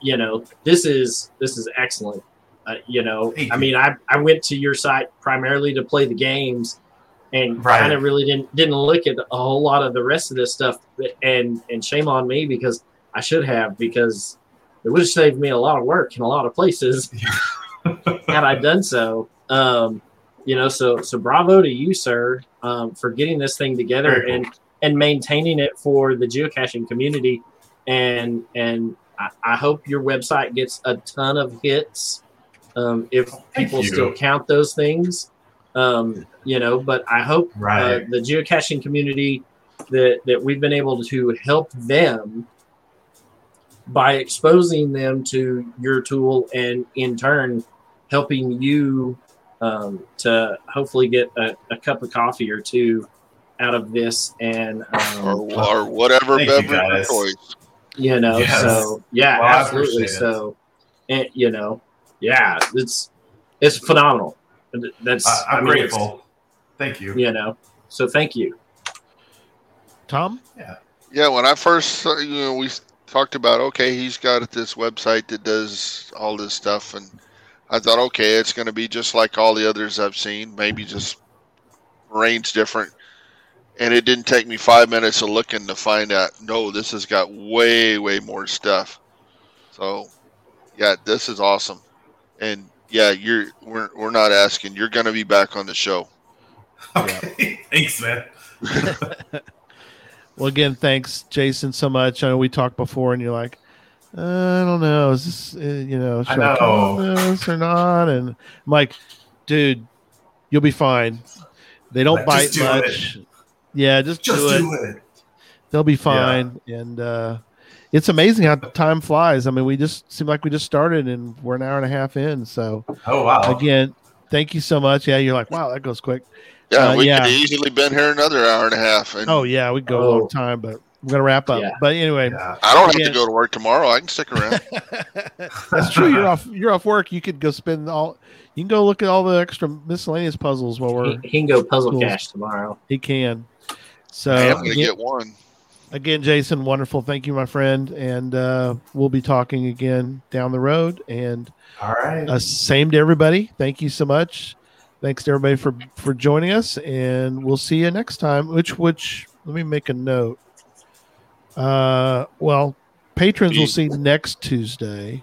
D: you know, this is this is excellent. Uh, you know, I mean, I I went to your site primarily to play the games, and
A: Right.
D: kind of really didn't didn't look at a whole lot of the rest of this stuff. And and shame on me because I should have because it would have saved me a lot of work in a lot of places had I done so. Um, you know, so so bravo to you, sir, um, for getting this thing together and and maintaining it for the geocaching community. And and I, I hope your website gets a ton of hits. Um, if people still count those things, um, you know, but I hope uh, the geocaching community that that we've been able to help them by exposing them to your tool and in turn helping you um, to hopefully get a, a cup of coffee or two out of this and um,
E: or, or whatever
A: Thank you,
E: beverage choice.
D: you know
A: Yes.
D: so yeah
A: Well,
D: absolutely
A: appreciate it.
D: so and you know yeah it's it's phenomenal that's
A: I, I'm
D: I mean,
A: grateful. Thank you.
D: you know so thank you
C: Tom?
E: Yeah, yeah. when I first, uh, you know, we talked about okay, he's got this website that does all this stuff, and I thought, okay, it's going to be just like all the others I've seen, maybe just range different. And it didn't take me five minutes of looking to find out. No, this has got way, way more stuff. So, yeah, this is awesome. And yeah, you're we're we're not asking. You're going to be back on the show.
A: Okay. Thanks, man.
C: Well, again, thanks, Jason, so much. I know we talked before, and you're like, uh, I don't know, is this, uh, you know, should I, come
A: know.
C: with this or not? And I'm like, dude, you'll be fine. They don't
A: Like,
C: bite
A: do
C: much. Yeah, just,
A: Just
C: do it.
A: do it.
C: They'll be fine. And uh, it's amazing how time flies. I mean, we just seem like we just started, and we're an hour and a half in. So
A: Oh wow.
C: again, thank you so much. Yeah, you're like, wow, that goes quick.
E: Yeah,
C: Uh,
E: we
C: yeah.
E: could have easily been here another hour and a half. And
C: Oh yeah, we go a
D: Oh.
C: long time, but we're gonna wrap up.
D: Yeah.
C: But anyway,
A: Yeah.
E: I don't have
C: Again-
E: to go to work tomorrow. I can stick around.
C: That's true. You're off. You're off work. You could go spend all. You can go look at all the extra miscellaneous puzzles while we're.
D: he can go puzzle
C: Cool.
D: cache tomorrow
C: He can. So
E: I am going to
C: again,
E: get one.
C: again, Jason, wonderful. Thank you, my friend, and uh, we'll be talking again down the road. And
A: All right.
C: uh, same to everybody. Thank you so much. Thanks to everybody for for joining us, and we'll see you next time. Which which let me make a note. Uh, well, patrons will see next Tuesday,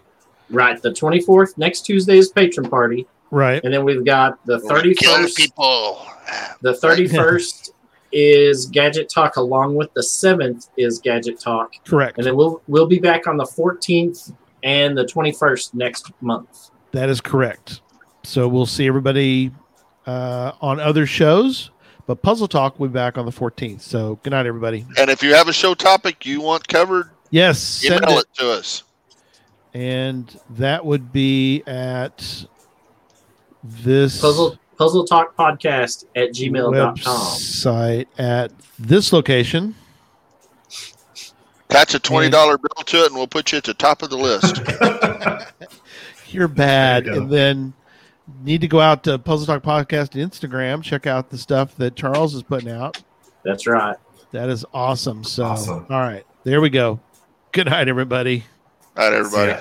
D: right the 24th next tuesday is patron party
C: right?
D: and then we've got the 31st
E: people.
D: The 31st is Gadget Talk, along with the 7th is Gadget Talk.
C: Correct.
D: And then we'll we'll be back on the 14th and the 21st next month.
C: That is correct. So we'll see everybody uh, on other shows, but Puzzle Talk will be back on the 14th. So good night, everybody.
E: And if you have a show topic you want covered,
C: Yes, send
E: email
C: it.
E: it to us.
C: And that would be at this
D: Puzzle Puzzle Talk Podcast at gmail.com.
C: website at this location.
E: Attach a twenty dollar bill to it, and we'll put you at the top of the list.
C: You're bad.
A: You.
C: And then need to go out to Puzzle Talk Podcast Instagram, check out the stuff that Charles is putting out.
D: That's right.
C: That is awesome. So,
A: Awesome.
C: all right, there we go. Good night, everybody.
E: All right,
A: See
E: everybody.
A: ya.